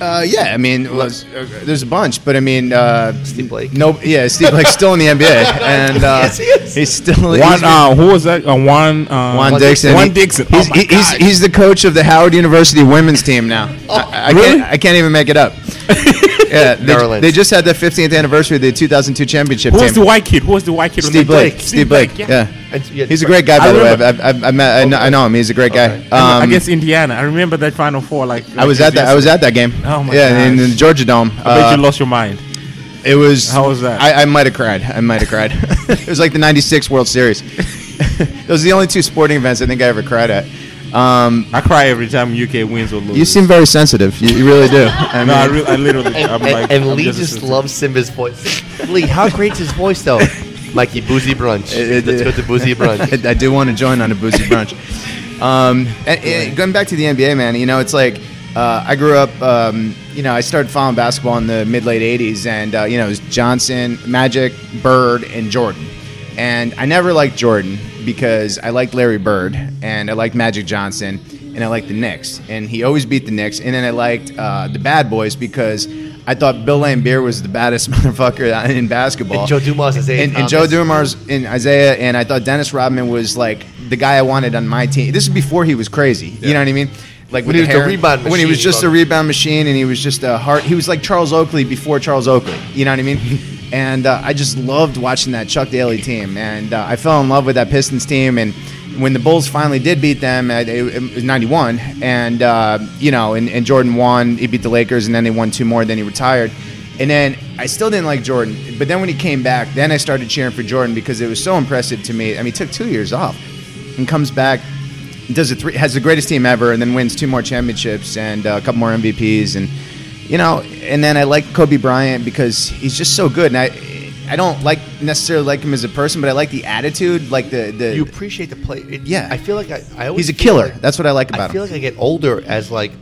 Uh, yeah, I mean, it was, uh, there's a bunch, but I mean, uh, Steve Blake. No, yeah, Steve Blake's still in the NBA, and uh, Yes, he is. he's still One, he's- uh, who was that? Uh, one, uh, Juan Dixon. Juan Dixon. He's, oh my he's, God. he's the coach of the Howard University women's team now. I, I really? can't, I can't even make it up. yeah, they, Maryland. they just had the 15th anniversary of the 2002 championship Who was the white kid? Who was the white kid? on Steve Blake. team? Steve Blake. Yeah. And you had He's a great guy, by I the way. I've, I've, I've met, I, know, I know him. He's a great guy. Okay. Um, against Indiana. I remember that Final Four. Like, I was at that. I was at that game. Oh my god. Yeah, in gosh. the Georgia Dome. I bet Uh, you lost your mind. It was. How was that? I, I might have cried. I might have cried. it was like the '96 World Series. Those are the only two sporting events I think I ever cried at. Um, I cry every time UK wins or loses. you seem very sensitive. You, you really do. I No, I, re- I literally. And, I'm and- like, and I'm Lee just, just, loves Simba's voice. Lee, how great's his voice though? Mikey, boozy brunch. It- it- Let's go to boozy brunch. I, I do want to join on a boozy brunch. Um, and, and going back to the NBA, man, you know, it's like uh, I grew up. Um, you know, I started following basketball in the mid late '80s, and uh, you know, it was Johnson, Magic, Bird, and Jordan. And I never liked Jordan because I liked Larry Bird and I liked Magic Johnson and I liked the Knicks. And he always beat the Knicks. And then I liked uh, the Bad Boys because I thought Bill Laimbeer was the baddest motherfucker in basketball. And Joe Dumars, Isiah and, and Joe. Dumars and Isiah, and I thought Dennis Rodman was like the guy I wanted on my team. This is before he was crazy. You know what I mean? Like When he was hair- rebound When he was just a rebound machine, and he was just a heart. He was like Charles Oakley before Charles Oakley. You know what I mean? And uh, I just loved watching that Chuck Daly team, and uh, I fell in love with that Pistons team. And when the Bulls finally did beat them, it, it was '91, and uh, you know, and, and Jordan won. He beat the Lakers, and then they won two more. Then he retired. And then I still didn't like Jordan, but then when he came back, then I started cheering for Jordan because it was so impressive to me. I mean, he took two years off and comes back, does a three, has the greatest team ever, and then wins two more championships and uh, a couple more MVPs, and you know, and then I like Kobe Bryant because he's just so good, and I. I don't like necessarily like him as a person, but I like the attitude, like the the. You appreciate the play. It, Yeah. I feel like I. I always he's a killer. like- That's what I like about him. I feel him. like I get older as like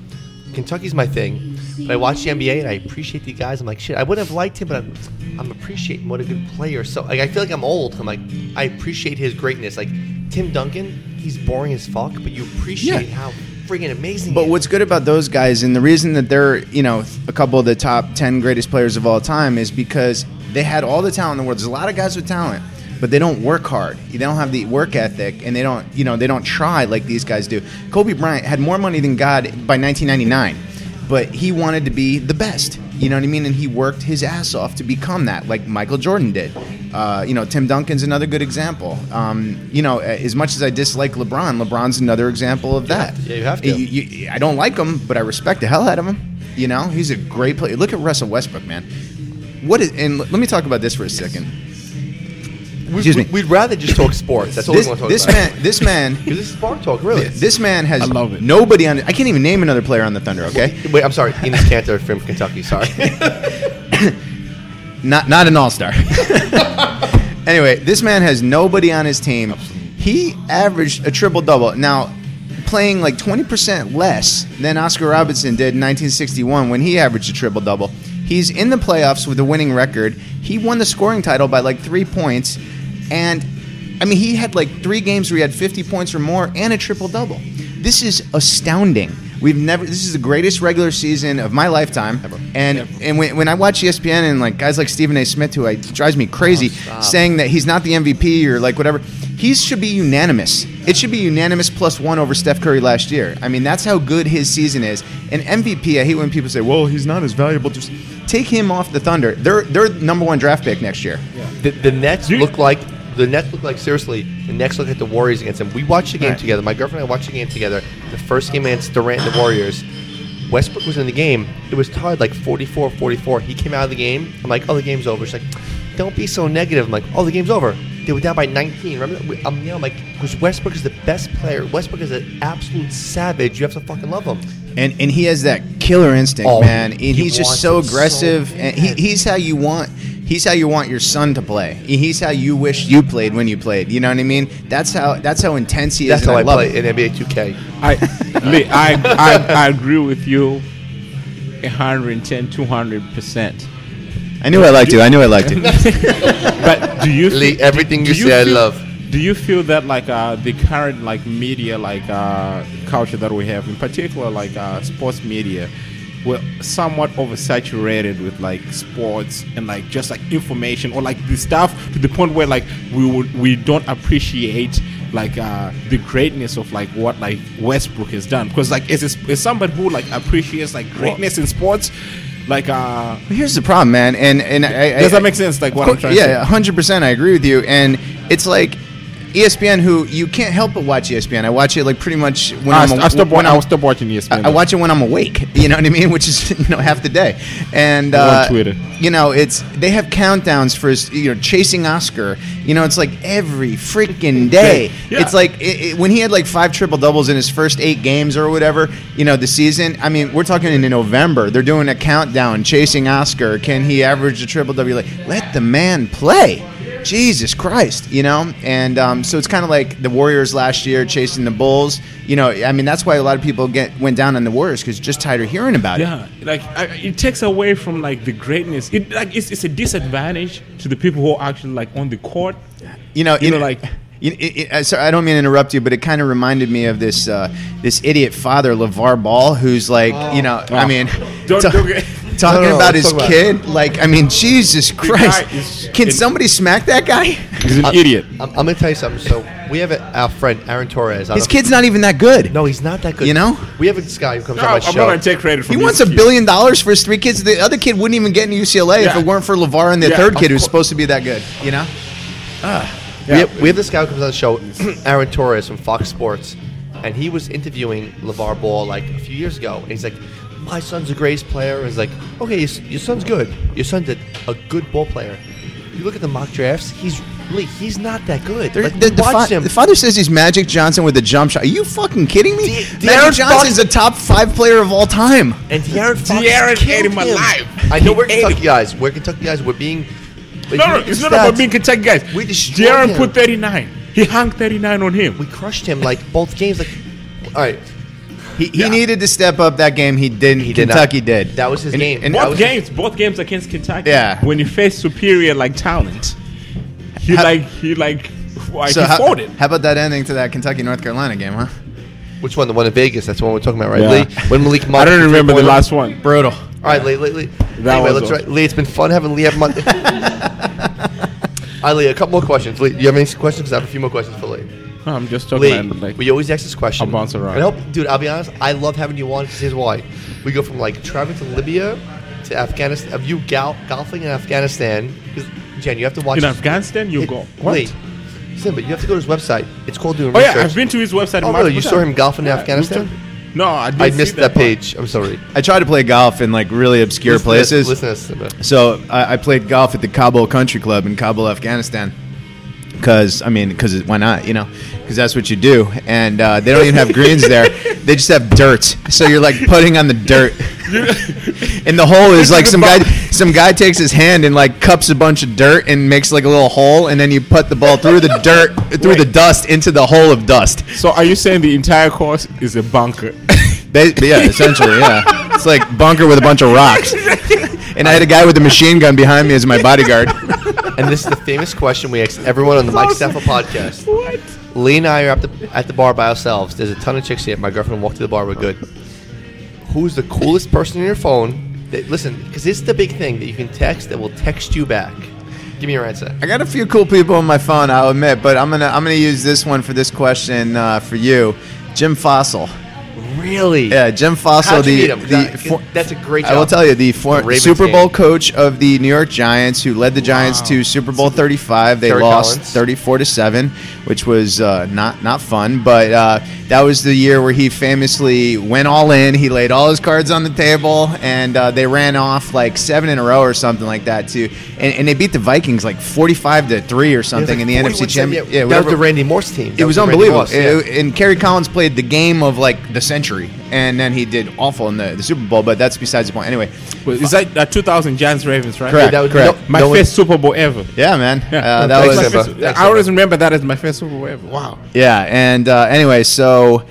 Kentucky's my thing, but I watch the NBA and I appreciate the guys. I'm like, shit, I wouldn't have liked him, but I'm, I'm appreciating what a good player. So like, I feel like I'm old. I'm like, I appreciate his greatness. Like Tim Duncan, he's boring as fuck, but you appreciate Yeah. how friggin' amazing. But what's good about those guys, and the reason that they're, you know, a couple of the top 10 greatest players of all time is because they had all the talent in the world. There's a lot of guys with talent, but they don't work hard. They don't have the work ethic, and they don't, you know, they don't try like these guys do. Kobe Bryant had more money than God by 1999, but he wanted to be the best. You know what I mean? And he worked his ass off to become that, like Michael Jordan did. Uh, you know, Tim Duncan's another good example. Um, you know, as much as I dislike LeBron, LeBron's another example of that. Yeah, you have to. You- you- I don't like him, but I respect the hell out of him. You know, he's a great player. Look at Russell Westbrook, man. What is? And let me talk about this for a second. We, excuse me. We'd rather just talk sports. That's all This, we want to talk this about. man, this man, Because this is sport talk, really. this man has I love it. nobody on. I can't even name another player on the Thunder. Okay, Wait, I'm sorry. Enes Kanter from Kentucky. Sorry. not not an all star. anyway, this man has nobody on his team. He averaged a triple double. Now, playing like 20% less than Oscar Robertson did in 1961 when he averaged a triple double. He's in the playoffs with a winning record. He won the scoring title by like three points. And I mean, he had like three games where he had 50 points or more and a triple double. This is astounding. We've never. This is the greatest regular season of my lifetime. And and when, when I watch ESPN and like guys like Stephen A. Smith, who I, drives me crazy, stop. saying that he's not the MVP or like whatever, he should be unanimous. It should be unanimous plus one over Steph Curry last year. I mean, that's how good his season is. And MVP, I hate when people say, "Well, he's not as valuable." Just take him off the Thunder. They're they're number one draft pick next year. The, the Nets look like the Nets look like seriously. The Nets look at the Warriors against them. We watched the game Right. together. My girlfriend and I watched the game together. The first game against Durant and the Warriors. Westbrook was in the game. It was tied like 44-44. He came out of the game. I'm like, oh, the game's over. She's like, don't be so negative. I'm like, oh, the game's over. They were down by 19. Remember? I'm, you know, I'm like, because Westbrook is the best player. Westbrook is an absolute savage. You have to fucking love him. and and he has that killer instinct, Oh, man. And he he's just so it so aggressive, and he, he's how you want. He's how you want your son to play. He's how you wish you played when you played. You know what I mean? That's how that's how intense he That's is. That's how I, love play it. in NBA 2K. I, I, I, I agree with you 110, 200%. I knew I liked you. I knew I liked you. But do you Lee, feel- everything do you say I feel- love. Do you feel that like uh, the current like media like uh, culture that we have, in particular like uh, sports media, we're somewhat oversaturated with like sports and like just like information or like the stuff to the point where like we would we don't appreciate like uh the greatness of like what like Westbrook has done because like as, as somebody who like appreciates like greatness in sports like uh Here's the problem, man, and and I, I, does that make sense like what I'm trying course- yeah, say hundred percent. I agree with you. And it's like ESPN, who you can't help but watch ESPN. I watch it like pretty much when I, I'm st- I stopped when I I'm- was stopped watching ESPN I, I watch it when I'm awake. You know what I mean? Which is you know half the day. And I'm on uh, Twitter. you know, it's they have countdowns for you know chasing Oscar. You know, it's like every freaking day. Yeah. It's like it, it- when he had like five triple doubles in his first eight games or whatever. You know, the season. I mean, we're talking in November. They're doing a countdown chasing Oscar. Can he average a triple double? Like, let the man play. Jesus Christ, you know, and um, so it's kind of like the Warriors last year chasing the Bulls. You know, I mean that's why a lot of people get went down on the Warriors because just tired of hearing about it. Yeah, like I, it takes away from like the greatness. It like it's, it's a disadvantage to the people who are actually like on the court. You know, You it- know, like- it, it, uh, sorry, I don't mean to interrupt you, but it kind of reminded me of this uh, this idiot father, LeVar Ball, who's like, you know, I Oh. mean, Don't- don't get- talking No, no, no, about let's his talk about kid. Like, I mean, Jesus Christ, can it- somebody smack that guy? He's an I- idiot. I'm, I'm gonna tell you something. So we have a, our friend Aaron Torres. His don't know- kid's not even that good. No, he's not that good. You know? we have this guy who comes No, on my show. I'm my not show. gonna take credit for He wants a billion dollars for his three kids. The other kid wouldn't even get into UCLA if it weren't for LeVar and the Yeah, third kid who's supposed to be that good. You know? Ah. We, have, we have this guy who comes on the show, Aaron Torres from Fox Sports, and he was interviewing LeVar Ball like a few years ago. And he's like, "My son's a greatest player." And he's like, "Okay, your, your son's good. Your son's a, a good ball player." You look at the mock drafts; he's really he's not that good. There- Like, the, we the, watched fa- him. the father says he's Magic Johnson with a jump shot. Are you fucking kidding me? De- Magic De'Aaron Johnson's a top five player of all time. and De'Aaron Fox De'Aaron killed ate him alive. I know we're Kentucky him. guys. We're Kentucky guys. We're being. but No, no, it's not about being Kentucky guys. We destroyed Jaron him. put 39. He hung 39 on him. We crushed him like both games. Like, all right, He, he Yeah. needed to step up that game. He didn't. He did not. Kentucky did. That was his And- game. And both was- games, both games against Kentucky. Yeah. When you faced superior like talent, he How- like he like why so he how, it. how about that ending to that Kentucky North Carolina game, huh? Which one? The one in Vegas. That's the one we're talking about, right, Yeah. Lee? When Malik Monk. I don't remember the last one. Brutal. All right, Lee. Lee, Lee. That anyway, let's all. right. Lee, it's been fun having Lee have Monday. All right, Lee. A couple more questions. Lee, do you have any questions? Because I have a few more questions for Lee. No, I'm just talking Lee, about like we always ask this question. I'll bounce around. And I hope, dude, I'll be honest. I love having you on. 'cause Here's why. We go from like traveling to Libya to Afghanistan. Of you gal- golfing in Afghanistan. Because Jen, you have to watch. in Afghanistan you It- go. What? Lee, listen, but you have to go to his website. It's called doing Oh research. yeah, I've been to his website. Oh, multiple really? You saw him golfing in Afghanistan? No, I didn't I see missed that, part. page. I'm sorry. I tried to play golf in like really obscure Listen places. Listen to this. So I, I played golf at the Kabul Country Club in Kabul, Afghanistan. Because I mean, because why not? You know, because that's what you do. And uh, they don't even have greens there; they just have dirt. So you're like putting on the dirt. and the hole is like some guy. Some guy takes his hand and like cups a bunch of dirt and makes like a little hole, and then you put the ball through the dirt, through the dust into the hole of dust. So are you saying the entire course is a bunker? Ba- yeah, essentially, yeah. It's like bunker with a bunch of rocks. And I had a guy with a machine gun behind me as my bodyguard. And this is the famous question we ask everyone on the Mike Safo podcast. what? Lee and I are at the at the bar by ourselves. There's a ton of chicks here. My girlfriend walked to the bar. We're good. Who's the coolest person on your phone? That, listen, because this is the big thing that you can text that will text you back. Give me your answer. I got a few cool people on my phone, I'll admit, but I'm gonna I'm gonna use this one for this question uh, for you, Jim Fassel. Really? Yeah, Jim Fassel, the, meet him? 'Cause the for- that's a great I will tell you the for, Super Bowl game. coach of the New York Giants, who led the Giants Wow. to Super Bowl 35. They Terry lost Collins. 34 to seven, which was uh, not not fun. But uh, that was the year where he famously went all in. He laid all his cards on the table, and uh, they ran off like seven in a row or something like that too. And, and they beat the Vikings like 45 to three or something in the NFC Championship. Yeah, that was the Randy Moss team. That It was Randy unbelievable. Moss, yeah. It- and Kerry Collins played the game of like the century, and then he did awful in the, the Super Bowl. But that's besides the point. Anyway, Well, is that uh, 2000 Giants Ravens, right? Correct. that was- correct. no- My no one- first Super Bowl ever. yeah, man, Yeah. uh, that Thanks, was first- Thanks, I always remember that as my first Super Bowl ever. Wow. yeah. And uh, anyway, so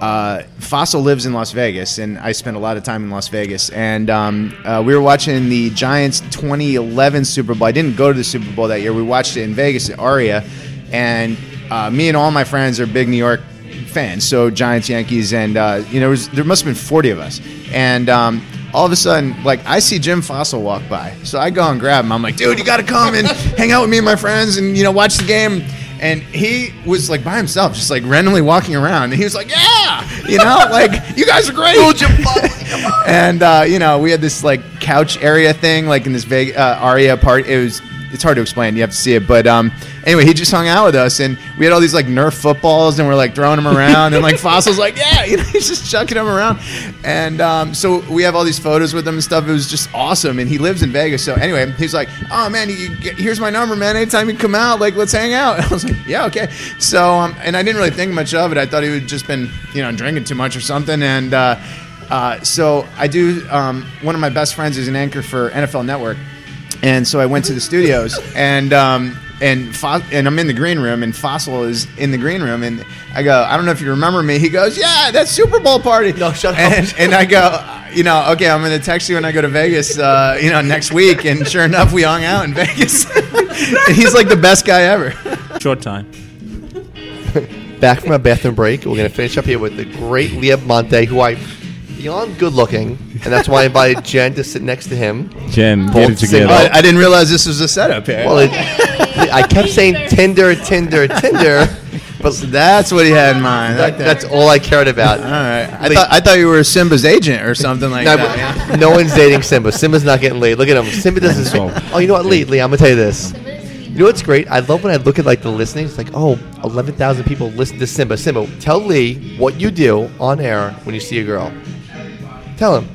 uh, Fassel lives in Las Vegas, and I spent a lot of time in Las Vegas. And um, uh, we were watching the Giants 2011 Super Bowl. I didn't go to the Super Bowl that year. We watched it in Vegas at Aria, and uh, me and all my friends are big New York fans. So Giants, Yankees, and uh, you know, there, was, there must have been 40 of us. And um, all of a sudden, like I see Jim Fassel walk by, so I go and grab him. I'm like, dude, you got to come and hang out with me and my friends, and you know, watch the game. And he was like by himself, just like randomly walking around, and he was like, "Yeah, you know, like you guys are great." and uh, you know, we had this like couch area thing, like in this big uh, Aria part. It was it's hard to explain. You have to see it. But um, anyway, he just hung out with us, and we had all these like Nerf footballs, and we're like throwing them around, and like Fassel's like, yeah, you know, he's just chucking them around, and um, so we have all these photos with him and stuff. It was just awesome, and he lives in Vegas. So anyway, he's like, oh man, you, you here's my number, man. Anytime you come out, like let's hang out. And I was like, yeah, okay. So um, and I didn't really think much of it. I thought he would just been you know drinking too much or something, and. Uh, uh, so I do. Um, one of my best friends is an anchor for NFL Network, and so I went to the studios and. Um, and Fo- and I'm in the green room, and Fassel is in the green room, and I go, I don't know if you remember me. He goes, Yeah, that Super Bowl party. No, shut up. and, And I go, you know, okay, I'm going to text you when I go to Vegas, uh, you know, next week. And sure enough, we hung out in Vegas. and he's like the best guy ever. Short time. Back from a bathroom break, we're going to finish up here with the great Lee Abbamonte, who I beyond good looking, and that's why I invited Jen to sit next to him. Jen, Both get it together. I, I didn't realize this was a setup here. Well, it, I kept saying Tinder, Tinder, Tinder, but that's what he had in mind. that, that's all I cared about. All right. I thought I thought you were Simba's agent or something like No, that. yeah. no one's dating Simba. Simba's not getting laid. Look at him. Simba doesn't. So- Oh, you know what, Lee? Lee, I'm gonna tell you this. You know what's great? I love when I look at like the listening. It's like, oh, 11,000 people listen to Simba. Simba, tell Lee what you do on air when you see a girl. Tell him.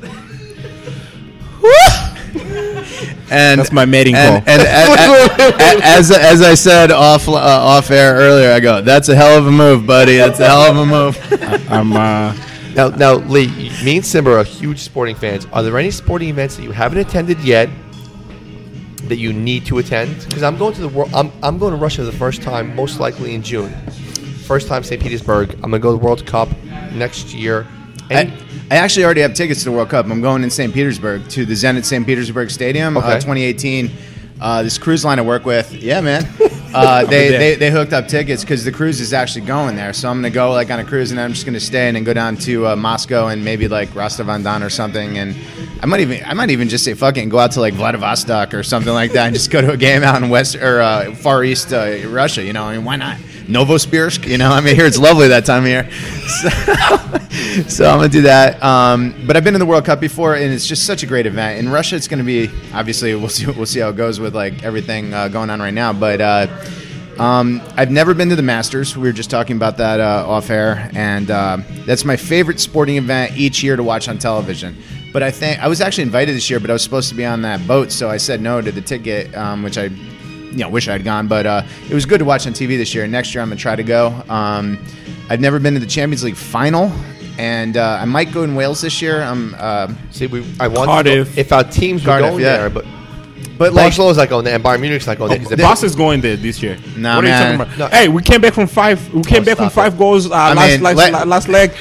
And That's my mating and, call. And, a- a- a- as as I said off uh, off air earlier, I go, "That's a hell of a move, buddy. That's a hell of a move." I'm uh, Now, now, Lee, me and Simba are huge sporting fans. Are there any sporting events that you haven't attended yet that you need to attend? Because I'm going to the world. I'm, I'm going to Russia the first time, most likely in June. First time St. Petersburg. I'm gonna go to the World Cup next year. And I, I actually already have tickets to the World Cup. I'm going in St. Petersburg to the Zenit St. Petersburg Stadium, uh, Okay. 2018. Uh, this cruise line I work with, yeah, man. Uh, they, they they hooked up tickets because the cruise is actually going there. So I'm gonna go like on a cruise, and I'm just gonna stay and then go down to uh, Moscow and maybe like Rostov on Don or something. And I might even I might even just say fuck it and go out to like Vladivostok or something like that, and just go to a game out in West or uh, Far East uh, Russia. You know, I mean, why not? Novosibirsk, you know, I mean, here it's lovely that time of year. So, so I'm gonna do that. Um, but I've been in the World Cup before, and it's just such a great event. In Russia, it's gonna be obviously we'll see we'll see how it goes with like everything uh, going on right now. But uh, um, I've never been to the Masters. We were just talking about that uh, off air, and uh, that's my favorite sporting event each year to watch on television. But I think I was actually invited this year, but I was supposed to be on that boat, so I said no to the ticket, um, which I you know, wish I had gone, but uh, it was good to watch on TV this year. Next year, I'm gonna try to go. Um, I've never been to the Champions League final, and uh, I might go in Wales this year. I'm, uh, see, we I want Cardiff. To go, if our teams were Cardiff, going yeah. there, but but like, Barcelona's not going there, and Bayern Munich's not going there. 'cause the they- boss is going there this year. Nah, what man. are you talking No. about? Hey, we came back from five. We came Oh, back from stop five it. goals uh, last, mean, last, let- last leg.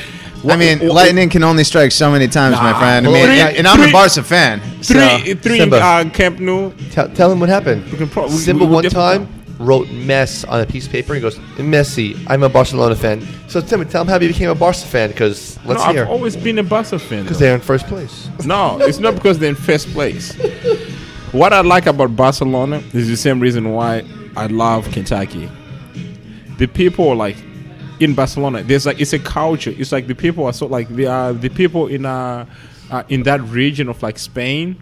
I mean, What- lightning can only strike so many times, my friend. I mean, three- and, and I'm a three- Barca fan. so- Three, three Simba. uh, Camp Nou. Tell, tell him what happened. We can pro- we- Simba we- we one definitely- time wrote mess on a piece of paper. He goes, Messi, I'm a Barcelona fan. So Simba, tell him how you became a Barca fan because let's no, hear. I've always been a Barca fan. Because they're in first place. No, it's not because they're in first place. what I like about Barcelona is the same reason why I love Kentucky. The people are like in Barcelona. There's like it's a culture. It's like the people are so like they are the people in uh, uh in that region of like Spain.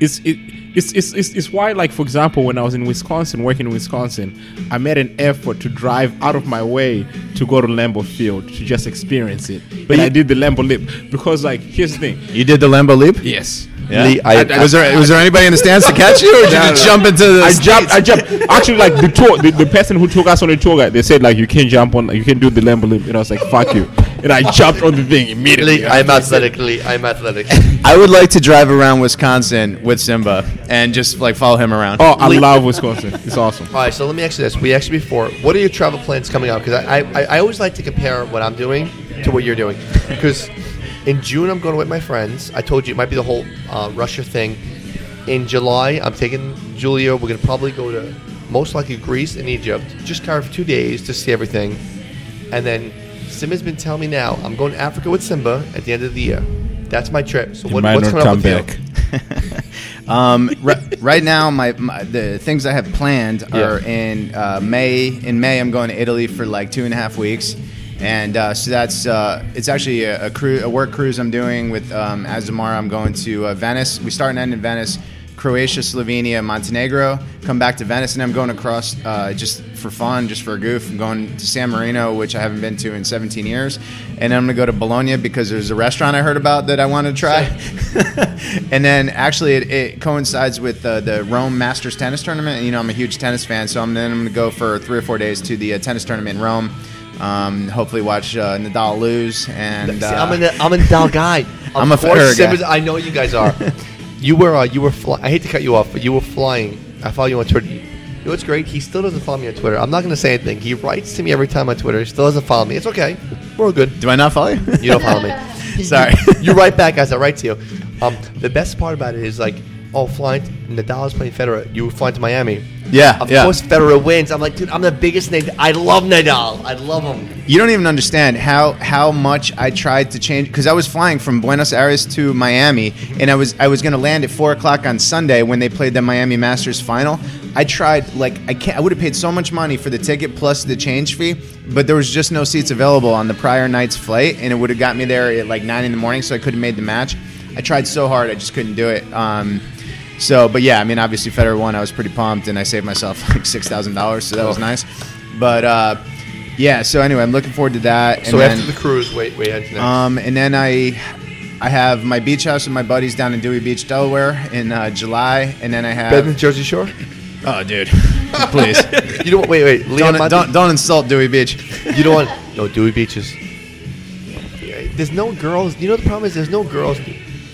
It's it. It's, it's, it's, it's why like for example when I was in Wisconsin working in Wisconsin I made an effort to drive out of my way to go to Lambeau Field to just experience it but I did the Lambeau Leap because like here's the thing You did the Lambeau leap? Yes. Yeah. Lee, I- was there was there anybody in the stands to catch you, or did you No, just no. jump into the? I jumped. I jumped. Actually, like the tour, the, the person who took us on the tour guide, they said like you can't jump on, you can do the Lambeau Leap, and I was like fuck you, and I jumped on the thing immediately. I'm athletic. Lee, I'm athletic. I would like to drive around Wisconsin with Simba and just like follow him around. Oh, I Lee- love Wisconsin. It's awesome. All right, so let me ask you this. We asked you before, what are your travel plans coming up? Because I, I, I always like to compare what I'm doing to what you're doing. Because in June, I'm going with my friends. I told you it might be the whole uh, Russia thing. In July, I'm taking Julia. We're going to probably go to most likely Greece and Egypt, just kind of two days to see everything. And then Simba's been telling me now, I'm going to Africa with Simba at the end of the year. That's my trip. So what, what's coming up with back. you? Um, ri- right now, my, my the things I have planned are in uh, May. In May, I'm going to Italy for like two and a half weeks, and uh, so that's uh, it's actually a, a, cru- a work cruise I'm doing with um, Azamara. I'm going to uh, Venice. We start and end in Venice. Croatia, Slovenia, Montenegro. Come back to Venice, and I'm going across uh, just for fun, just for a goof. I'm going to San Marino, which I haven't been to in 17 years, and I'm going to go to Bologna because there's a restaurant I heard about that I want to try. and then actually, it, it coincides with uh, the Rome Masters tennis tournament. And, you know, I'm a huge tennis fan, so I'm then I'm going to go for three or four days to the uh, tennis tournament in Rome. Um, hopefully, watch uh, Nadal lose. And See, uh, I'm an I'm a Nadal guy. I'm a course, Federer guy. I know you guys are. you were uh, you were fly- I hate to cut you off, but you were flying. I follow you on Twitter. You know what's great? He still doesn't follow me on Twitter. I'm not going to say anything. He writes to me every time on Twitter. He still doesn't follow me. It's okay. We're all good. do I not follow you? You don't follow me. Sorry. You write back as I write to you. Um, the best part about it is like, oh, flying. Nadal is playing Federer. You flying to Miami. Yeah, Of yeah. course, Federer wins. I'm like, dude, I'm the biggest name. I love Nadal. I love him. You don't even understand how how much I tried to change because I was flying from Buenos Aires to Miami, and I was I was going to land at four o'clock on Sunday when they played the Miami Masters final. I tried like I can't. I would have paid so much money for the ticket plus the change fee, but there was just no seats available on the prior night's flight, and it would have got me there at like nine in the morning, so I could have made the match. I tried so hard, I just couldn't do it. Um, so, but yeah, I mean, obviously Federer won. I was pretty pumped, and I saved myself like six thousand dollars, so that was nice. But uh, yeah, so anyway, I'm looking forward to that. So and after then, the cruise, wait, wait, next. um, and then I, I have my beach house with my buddies down in Dewey Beach, Delaware, in uh, July, and then I have. Better than Jersey Shore? oh, dude, please You what? Wait, wait. Liam don't, don't don't insult Dewey Beach. You don't want no Dewey Beaches. There's no girls. You know the problem is there's no girls.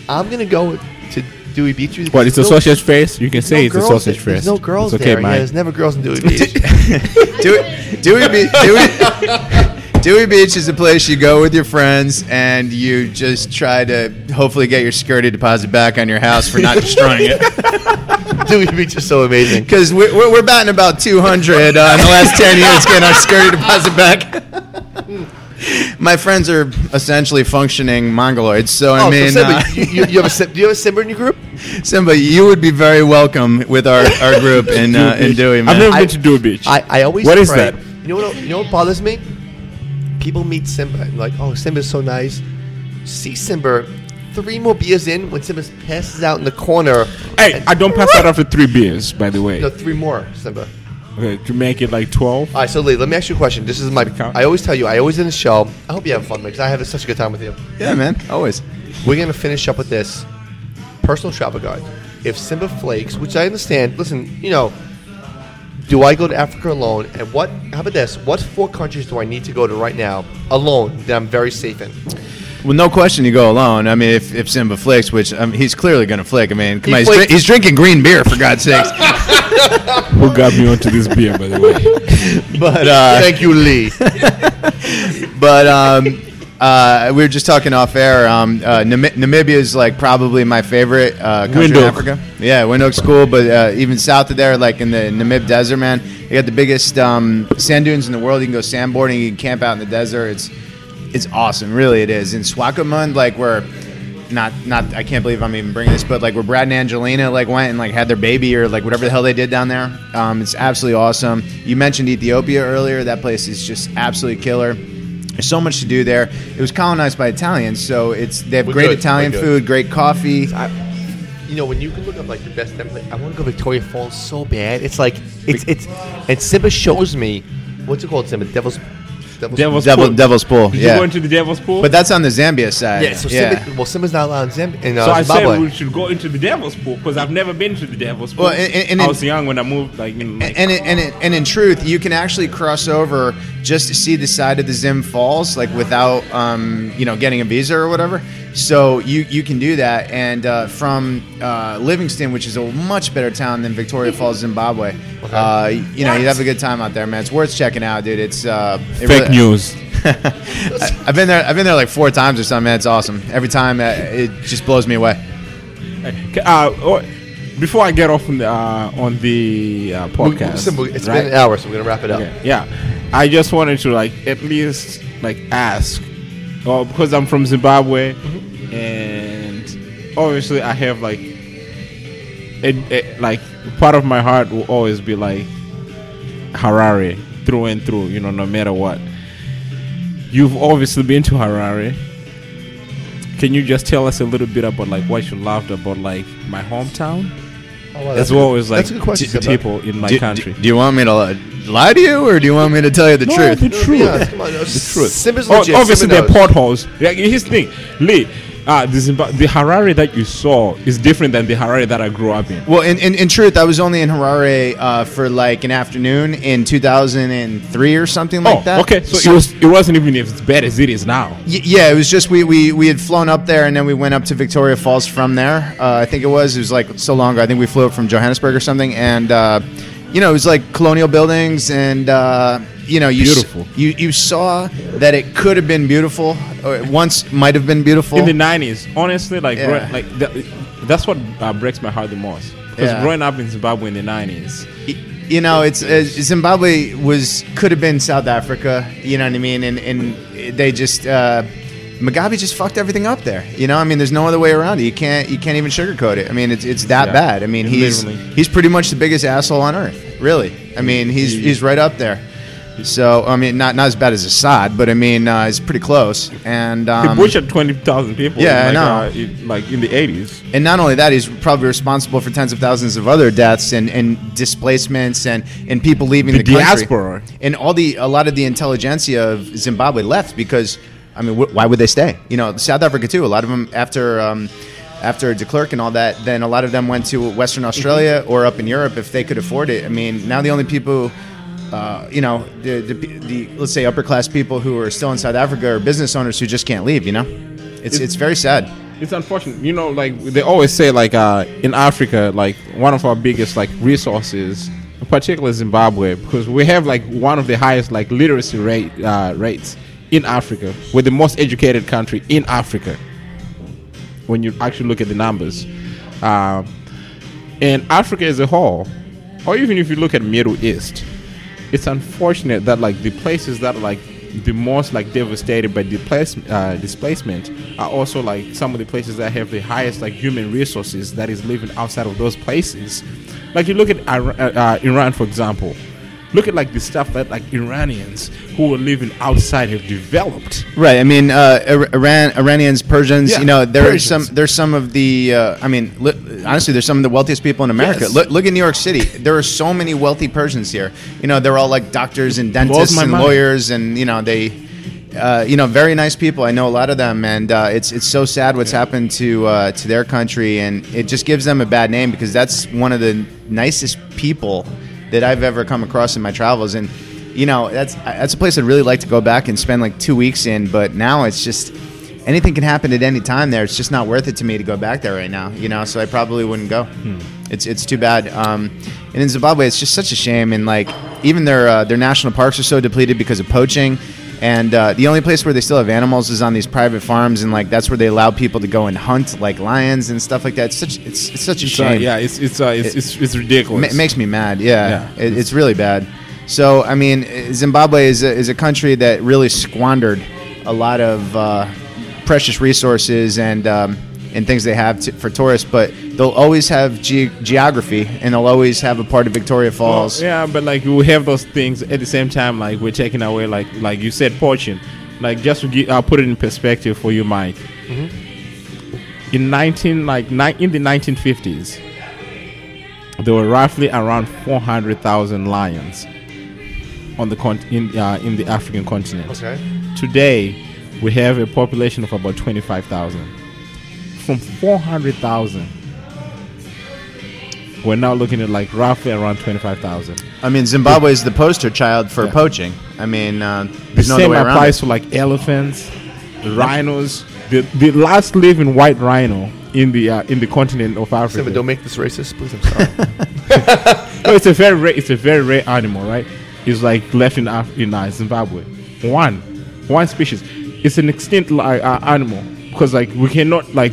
I'm gonna go to Dewey Beach. because What? It's a no- sausage face. You can say no it's a sausage there. face. There's no girls It's okay, there. Yeah, there's never girls in Dewey Beach. Dewey, Dewey, Be- Dewey, Dewey Beach is a place you go with your friends and you just try to hopefully get your security deposit back on your house for not destroying it. Dewey Beach is so amazing. Because we're, we're, we're batting about 200 uh, in the last 10 years getting our security deposit back. My friends are essentially functioning mongoloids, so I oh, mean, so Simba, uh, you, you, you have a Sim- do you have a Simba in your group? Simba, you would be very welcome with our, our group in, uh, in Dewey, man. I've never I- been to Dewey Beach. I, I always What is pray- that? You know what? You know what bothers me? People meet Simba and like, oh, Simba's so nice. See Simba three more beers in when Simba passes out in the corner. hey, I don't pass out after three beers, by the way. No, three more, Simba. Okay, to make it like twelve. All right, so Lee, let me ask you a question. This is my. Count. I always tell you. I always in the show. I hope you have fun because I have such a good time with you. yeah, man, always. We're gonna finish up with this personal travel guide. If Simba flakes, which I understand. Listen, you know, do I go to Africa alone? And what? How about this? What four countries do I need to go to right now alone that I'm very safe in? Well, no question, you go alone. I mean, if, if Simba flicks, which um, he's clearly going to flick. I mean, come He on, he's, dri- he's drinking green beer for God's sakes. Who got me onto this beer, by the way? but uh, Thank you, Lee. but um, uh, we were just talking off air. Um, uh, Nam- Namibia is like probably my favorite uh, country in Africa. Yeah, Windhoek's cool, but uh, even south of there, like in the Namib Desert, man, you got the biggest um, sand dunes in the world. You can go sandboarding. You can camp out in the desert. It's it's awesome, really. It is in Swakopmund, like where. Not, not. I can't believe I'm even bringing this, but like where Brad and Angelina like went and like had their baby or like whatever the hell they did down there. Um, it's absolutely awesome. You mentioned Ethiopia earlier. That place is just absolutely killer. There's so much to do there. It was colonized by Italians, so it's they have We're great good. Italian food, great coffee. I, you know, when you can look up like the best template, I want to go Victoria Falls so bad. It's like it's it's and Simba shows me what's it called? Simba Devil's Devil's, Devil's Devil, Pool. Devil's Pool. Did yeah, you go into the Devil's Pool? but that's on the Zambia side. Yeah, so yeah. Simba, well, Simba's not allowed in, Zambia, in uh, so I Zimbabwe. said we should go into the Devil's Pool because I've never been to the Devil's Pool. Well, and- and- and I it- was young when I moved. Like, in, like and, it, and, it, and in truth, you can actually cross over just to see the side of the Zim Falls, like without, um, you know, getting a visa or whatever. So you, you can do that. And uh, from uh, Livingstone, which is a much better town than Victoria Falls, Zimbabwe, uh, you know, you'd have a good time out there, man. It's worth checking out, dude. It's uh, it fake really- news. I- I've been there. I've been there like four times or something. Man, it's awesome. Every time, uh, it just blows me away. Uh, oh, before I get off on the uh, on the uh, We- podcast, Simba, it's right? been an hour, so we're gonna wrap it up. Okay, yeah, I just wanted to like at least like ask, well, because I'm from Zimbabwe, Mm-hmm. and obviously I have like, it, it, like part of my heart will always be like Harare through and through. You know, no matter what. You've obviously been to Harare. Can you just tell us a little bit about like what you loved about like my hometown, Oh, wow, as a well good- as like that's a good question. the people in my do, country? do- do you want me to li- lie to you, or do you want me to tell you the No, truth? the truth. yeah, come on, no, the truth. Simba's Oh, legit. obviously, Simba there are potholes. Like, here's the thing, Lee. Uh, the, Zimba- the Harare that you saw is different than the Harare that I grew up in. Well, in, in, in truth, I was only in Harare uh, for like an afternoon in 2003 or something like oh, that. okay. So, it was it wasn't even as bad as it is now. Y- yeah, it was just we, we we had flown up there and then we went up to Victoria Falls from there. Uh, I think it was it was like so long ago. I think we flew up from Johannesburg or something, and uh, you know it was like colonial buildings and uh, you know you s- you you saw that it could have been beautiful. Or it once might have been beautiful. In the nineties, honestly, like Yeah. growing- like that, that's what uh, breaks my heart the most. Because Yeah. growing up in Zimbabwe in the nineties, you know, it's uh, Zimbabwe was could have been South Africa. You know what I mean? And and they just uh, Mugabe just fucked everything up there. You know, I mean, there's no other way around it. You can't you can't even sugarcoat it. I mean, it's it's that Yeah. bad. I mean, he's Literally. he's pretty much the biggest asshole on earth. Really, I mean, he's He- he's right up there. So I mean, not not as bad as Assad, but I mean, uh, it's pretty close. And he um, butchered twenty thousand people. Yeah, I like, know. Uh, in, like in the eighties. And not only that, he's probably responsible for tens of thousands of other deaths and, and displacements and, and people leaving The the, country. diaspora. And all the a lot of the intelligentsia of Zimbabwe left because, I mean, wh- why would they stay? You know, South Africa too. A lot of them after um, after de Klerk and all that, then a lot of them went to Western Australia or up in Europe if they could afford it. I mean, now the only people. Uh, you know, the, the, the let's say upper class people who are still in South Africa are business owners who just can't leave. You know, it's it's very sad. It's unfortunate, you know. Like they always say, like uh, in Africa, like one of our biggest like resources, particularly Zimbabwe, because we have like one of the highest like literacy rate uh, rates in Africa. We're the most educated country in Africa. When you actually look at the numbers, um, and Africa as a whole, or even if you look at Middle East, it's unfortunate that like the places that are like the most like devastated by displace, uh, displacement are also like some of the places that have the highest like human resources that is living outside of those places. Like you look at Ira- uh, uh, Iran, for example. Look at like the stuff that like Iranians who are living outside have developed. Right. I mean, uh, Iran, Iranians, Persians. Yeah, you know, there's some. There's some of the. Uh, I mean, li- honestly, there's some of the wealthiest people in America. Yes. Look, look at New York City. There are so many wealthy Persians here. You know, they're all like doctors and dentists and mind. lawyers, and you know they. Uh, you know, very nice people. I know a lot of them, and uh, it's it's so sad what's happened to uh, to their country, and it just gives them a bad name because that's one of the nicest people that I've ever come across in my travels, and you know that's that's a place I'd really like to go back and spend like two weeks in, but now it's just anything can happen at any time there. It's just not worth it to me to go back there right now, you know. So I probably wouldn't go. It's it's too bad. Um, and in Zimbabwe, it's just such a shame, and like even their uh, their national parks are so depleted because of poaching. And uh, the only place where they still have animals is on these private farms, and like that's where they allow people to go and hunt like lions and stuff like that. It's such it's, it's such a So, shame. yeah, it's it's uh, it's, It- it's, it's ridiculous. Ma- makes me mad. Yeah, Yeah. It, it's really bad. So I mean, Zimbabwe is a, is a country that really squandered a lot of uh, precious resources and um, and things they have to, for tourists, but they'll always have ge- geography and they'll always have a part of Victoria Falls. Well, yeah, but like we have those things at the same time. Like we're taking away, like like you said, poaching. Like just to gi- I'll put it in perspective for you, Mike. In nineteen like ni- in the nineteen fifties, there were roughly around four hundred thousand lions on the con- in uh, in the African continent. Okay. Today, we have a population of about twenty five thousand. From four hundred thousand. We're now looking at like roughly around twenty five thousand. I mean, Zimbabwe is the poster child for Yeah. poaching. I mean, uh, The there's no same way applies it. to like elephants, rhinos. The, the last living white rhino in the uh, in the continent of Africa. Simba, don't make this racist, please. I'm sorry. no, it's a very rare, it's a very rare animal, right? It's like left in Af- in uh, Zimbabwe. One, one species. It's an extinct uh, animal because like we cannot like.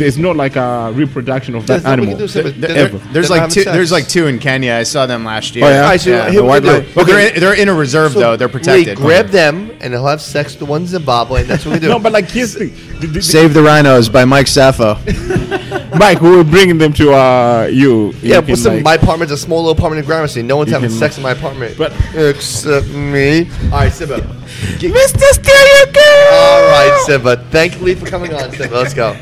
There's not like a reproduction of that There's nothing we animal can do, There- There's like two. sex. There's like two in Kenya. I saw them last year. Oh, yeah? All right, so Yeah, the white we do. lion- But they're in, they're in a reserve So, though. They're Lee, protected. grab them and they'll have sex with the one in Zimbabwe, and that's what we do. No, but like here's the, the, the- Save the Rhinos by Mike Safo. Mike, we're bringing them to uh you. yeah, You can, listen, like- my apartment's a small little apartment in Gramercy. No one's having can- sex in my apartment. But- except me. All right, Simba. Mr. Stereo Girl. All right, Simba. Thank Lee for coming on, Simba. Let's go.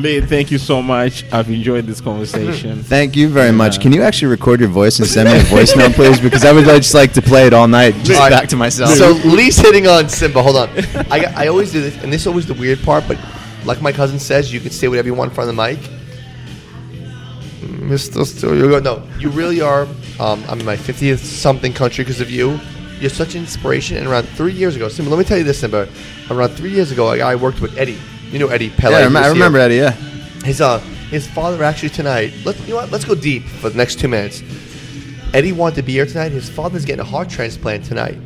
Lee, thank you so much. I've enjoyed this conversation. Than't you very much. Can you actually record your voice and send me a voice note, please? Because I would like- just like to play it all night, just All right. back to myself. So Lee's hitting on Simba. Hold on. I, I always do this, and this is always the weird part. But like my cousin says, you can say whatever you want in front of the mic. Mr. Still, you go. No, you really are. Um, I'm in my 50th something country because of you. You're such an inspiration. And around three years ago, Simba, let me tell you this, Simba. Around three years ago, a guy I worked with, Eddie. You know Eddie Pele. yeah, I, rem- I was here. remember Eddie. Yeah. His uh his father actually tonight. Let you know what? Let's go deep for the next two minutes. Eddie wanted to be here tonight. His father's getting a heart transplant tonight.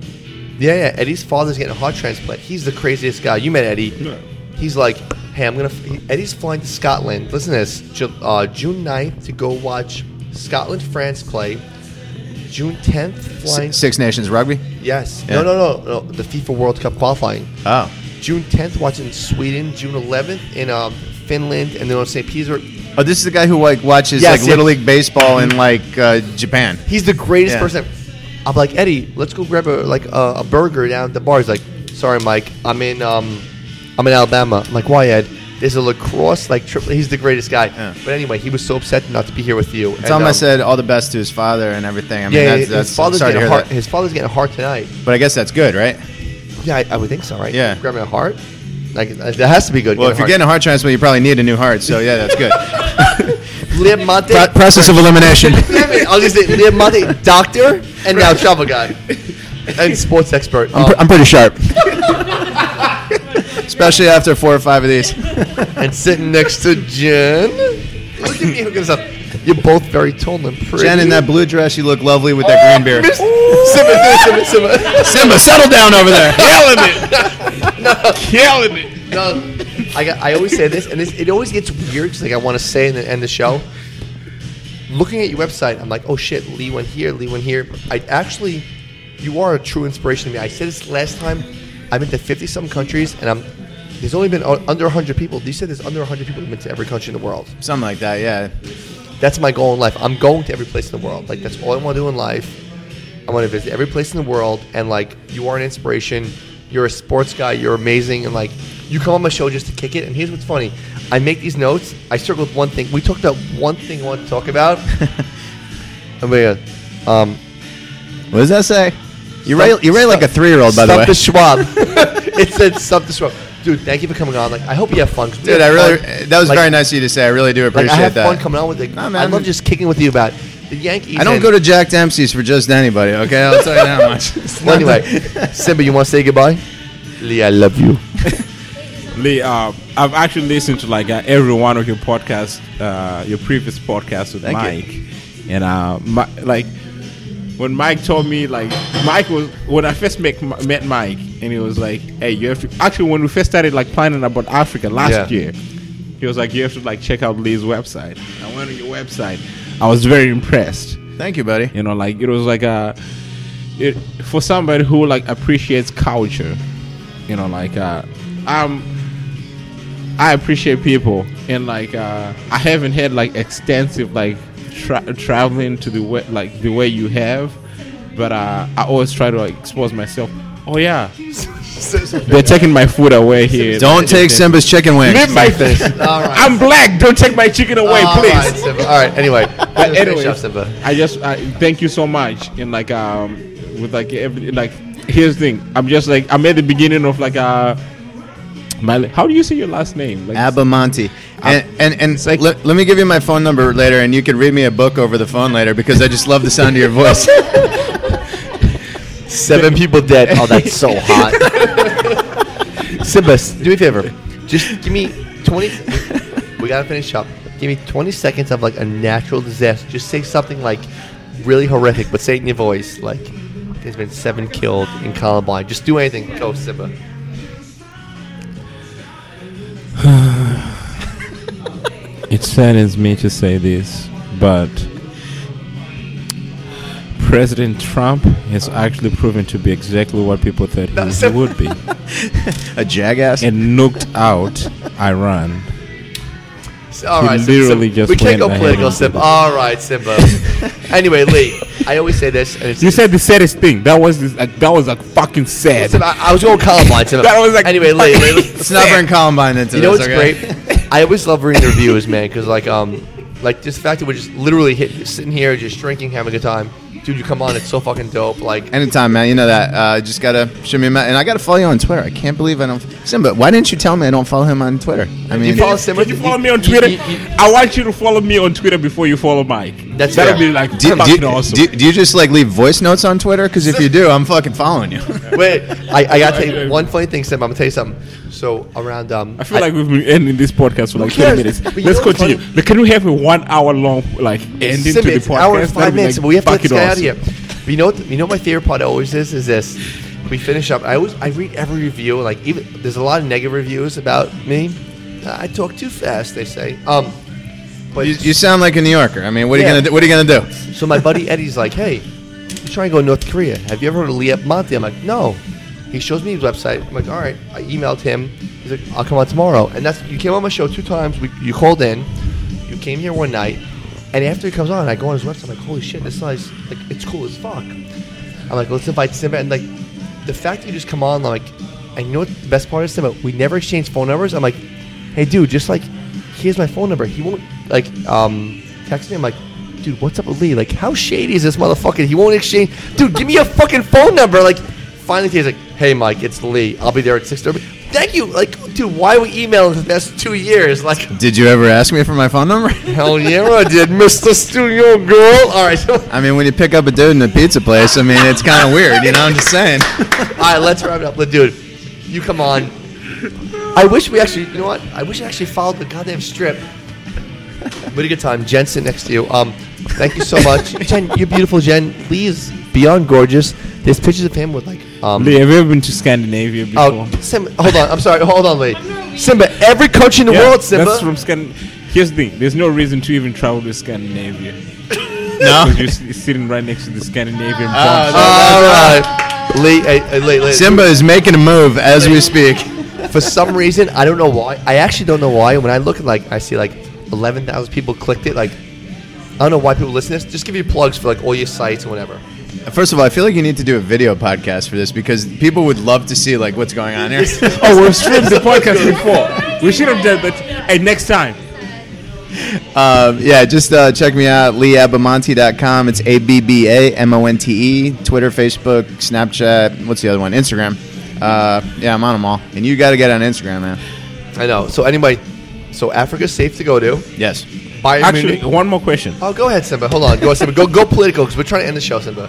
Yeah, yeah. Eddie's father's getting a heart transplant. He's the craziest guy. You met Eddie. Yeah. He's like, hey, I'm gonna. He, Eddie's flying to Scotland. Listen to this. Ju- uh, June 9th to go watch Scotland France play. June 10th flying. Six Nations Rugby. yes. Yeah. No, no, no, no. The FIFA World Cup qualifying. Oh. June 10th watching Sweden. June 11th in um, Finland, and then on St. Petersburg. Oh, this is the guy who like watches Yes, like yes. little league baseball in like uh, Japan. He's the greatest Yeah. person. I'm like Eddie. Let's go grab a like a, a burger down at the bar. He's like, sorry, Mike. I'm in um, I'm in Alabama. I'm like, why, Ed? There's a lacrosse like triple. He's the greatest guy. Yeah. But anyway, he was so upset not to be here with you. I um, said all the best to his father and everything. I mean, yeah, that's, that's his father's sorry to getting hear heart. that. His father's getting a heart tonight. But I guess that's good, right? Yeah, I, I would think so, right? Yeah. grabbing a heart. Like uh, that has to be good. Well, if you're getting a heart transplant, you probably need a new heart. So yeah, that's good. Lee Abbamonte, Pro- process of elimination. I'll just say Lee Abbamonte, doctor, and now travel guy, and sports expert. I'm, pr- I'm pretty sharp. Especially after four or five of these. and sitting next to Jen. Look at me hooking us up. You're both very tall and pretty. Jen, in that blue dress, you look lovely with that green beard. Miss- Simba, Simba, Simba, Simba. Simba, settle down over there. Killing it. Killing it. No, I, got, I always say this, and this, it always gets weird because like I want to say in the end of the show. Looking at your website, I'm like, oh shit, Lee went here, Lee went here. I actually, you are a true inspiration to me. I said this last time. I've been to 50 some countries, and I'm. There's only been uh, under 100 people. You said there's under 100 people who've been to every country in the world. Something like that, yeah. That's my goal in life. I'm going to every place in the world. Like that's all I want to do in life. I want to visit every place in the world, and like you are an inspiration. You're a sports guy. You're amazing, and like you come on my show just to kick it. And here's what's funny: I make these notes. I circled one thing. We talked about one thing I want to talk about. oh my god. Um, What does that say? You write, you write like a three year old, by the way. Stump the Schwab. it said Stump the Schwab. Dude, thank you for coming on. Like, I hope you have fun. we Dude, I really, fun. that was Like- very nice of you to say. I really do Like, appreciate I have that. fun coming on with it. Nah, man, I love just kicking with you about the Yankees. I don't go to Jack Dempsey's for just anybody, okay? I'll tell you that much. Well, anyway, Simba, you want to say goodbye? Lee, I love you. Lee, uh, I've actually listened to like uh, every one of your podcasts, uh, your previous podcast with Thank Mike, and uh, my, like when Mike told me, like Mike was when I first met, met Mike, and he was like, "Hey, you have to." Actually, when we first started like planning about Africa last Yeah. year, he was like, "You have to like check out Lee's website." I went on your website. I was very impressed. Thank you, buddy. You know, like it was like a it for somebody who like appreciates culture. You know, like uh, I'm I appreciate people, and like uh, I haven't had like extensive like tra- traveling to the way like the way you have, but uh, I always try to like expose myself. Oh yeah, they're taking my food away here. Don't take Simba's chicken wings. Leave my All right. I'm black. Don't take my chicken away, All please. right, Simba. All right. Anyway, But anyway, anyway, Simba. I just I, thank you so much. And like um with like every like here's the thing. I'm just like I'm at the beginning of like uh my how do you say your last name? Like Abbamonte. And and, and like- let, let me give you my phone number later, and you can read me a book over the phone later because I just love the sound of your voice. Seven people dead. Oh, that's so hot. Simba, do me a favor. Just give me 20. We gotta finish up. Give me 20 seconds of like a natural disaster. Just say something like really horrific, but say it in your voice. Like, there's been seven killed in Columbine. Just do anything. Go, Simba. It saddens me to say this, but President Trump has actually proven to be exactly what people thought he, he would be, A jackass. and nuked out Iran. All He right, literally Sim- just we can't went go ahead political, Simba. All right, Simba. anyway, Lee, I always say this, and it's You said the saddest thing. That was this, like, that was like fucking sad. Simba, I, I was going Columbine, Simba. That was like- anyway, Lee. Lee Let's not bring Columbine into you know this. what's okay? great? I always love reading the reviews, man, because like um, like this fact that we're just literally hit, sitting here, just drinking, having a good time. Dude, you come on, it's so fucking dope. Like, Anytime, man. You know that. Uh, just gotta show me a ma- and I gotta follow you on Twitter. I can't believe I don't. Simba, why didn't you tell me I don't follow him on Twitter? I mean, you follow Simba? Did you follow me on Twitter? you- you- I want you to follow me on Twitter before you follow Mike. That's That'll fair. be like do, fucking do, awesome. do, do you just like leave voice notes on Twitter? Because if you do, I'm fucking following you. wait, I, I gotta tell you one funny thing, Simba. I'm gonna tell you something. So around um, I feel like we've been ending this podcast for like Who cares? 20 minutes. Let's continue. But Can we have a one hour long like ending Simba, to the podcast? hour and five minutes, like, but we have to get this fucking guy out of here. But you know, what, you know, what my favorite part always is is this. We finish up. I always I read every review. Like even there's a lot of negative reviews about me. I talk too fast. They say. Um, but you, you sound like a New Yorker. I mean, what are Yeah. you gonna do? What are you gonna do? So my buddy Eddie's like, "Hey, you trying to go to North Korea? Have you ever heard of Lee Abbamonte?" I'm like, "No." He shows me his website. I'm like, "All right." I emailed him. He's like, "I'll come on tomorrow." And that's you came on my show two times. We, you called in. You came here one night, and after he comes on, I go on his website. I'm like, "Holy shit, this guy's like, it's cool as fuck." I'm like, "Let's invite Simba." And like, the fact that you just come on, like, you know what the best part is, Simba? We never exchange phone numbers. I'm like, "Hey, dude, just like, here's my phone number." He won't like um text me. I'm like, dude, what's up with Lee? Like, how shady is this motherfucker? He won't exchange. Dude, give me a fucking phone number. Like, finally, he's like, hey, Mike, it's Lee. I'll be there at six thirty. Thank you. Like, dude, why are we emailing for the past two years? Like, Did you ever ask me for my phone number? hell yeah, I did, Mister Studio Girl. All right, so, all I mean, when you pick up a dude in a pizza place, I mean, it's kind of weird. You know, I'm just saying. right, let's wrap it up. Let dude, you come on. I wish we actually, you know what? I wish I actually followed the goddamn strip. What a good time. Jen sitting next to you. Um, thank you so much, Jen. You're beautiful, Jen. Please, beyond gorgeous. There's pictures of him with like um. Lee, have you ever been to Scandinavia before? Oh, Simba, hold on. I'm sorry. Hold on, Lee. Simba, every country in the Yeah, world, Simba. That's from Scan. Here's the thing: there's no reason to even travel to Scandinavia. No. Because you're s- sitting right next to the Scandinavian bombs. All right. Lee, hey, hey, Lee, Lee. Simba is making a move as we speak. For some reason, I don't know why. I actually don't know why. When I look at like, I see like 11,000 people clicked it. Like, I don't know why people listen to this. Just give you plugs for like all your sites and whatever. First of all, I feel like you need to do a video podcast for this because people would love to see like what's going on here. oh, we've streamed the podcast before. We should have done that. Hey, next time. Um, yeah, just uh, check me out, leeabbamonte.com. It's A B B A M O N T E. Twitter, Facebook, Snapchat. What's the other one? Instagram. Uh, yeah, I'm on them all. And you got to get on Instagram, man. I know. So anyway, so Africa's safe to go to. Yes. Bayern Actually, Munich- one more question. oh, go ahead, Simba. Hold on. Go, Simba. Go, go political because we're trying to end the show, Simba.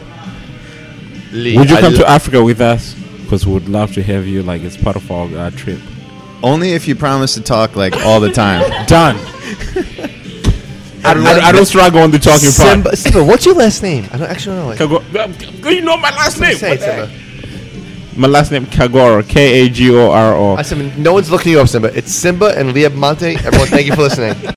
Lee, Would you I come lo- to Africa with us? Because we would love to have you, like, it's part of our uh, trip. Only if you promise to talk like all the time. Done. I, I, I don't struggle on the talking part. Simba, Simba, what's your last name? I don't actually know it. Kago- you know my last name. Say it, What the heck? Simba. My last name Kagoro. K A G O R O. I Simba. No one's looking you up, Simba. It's Simba and Lee Abbamonte. Everyone, thank you for listening.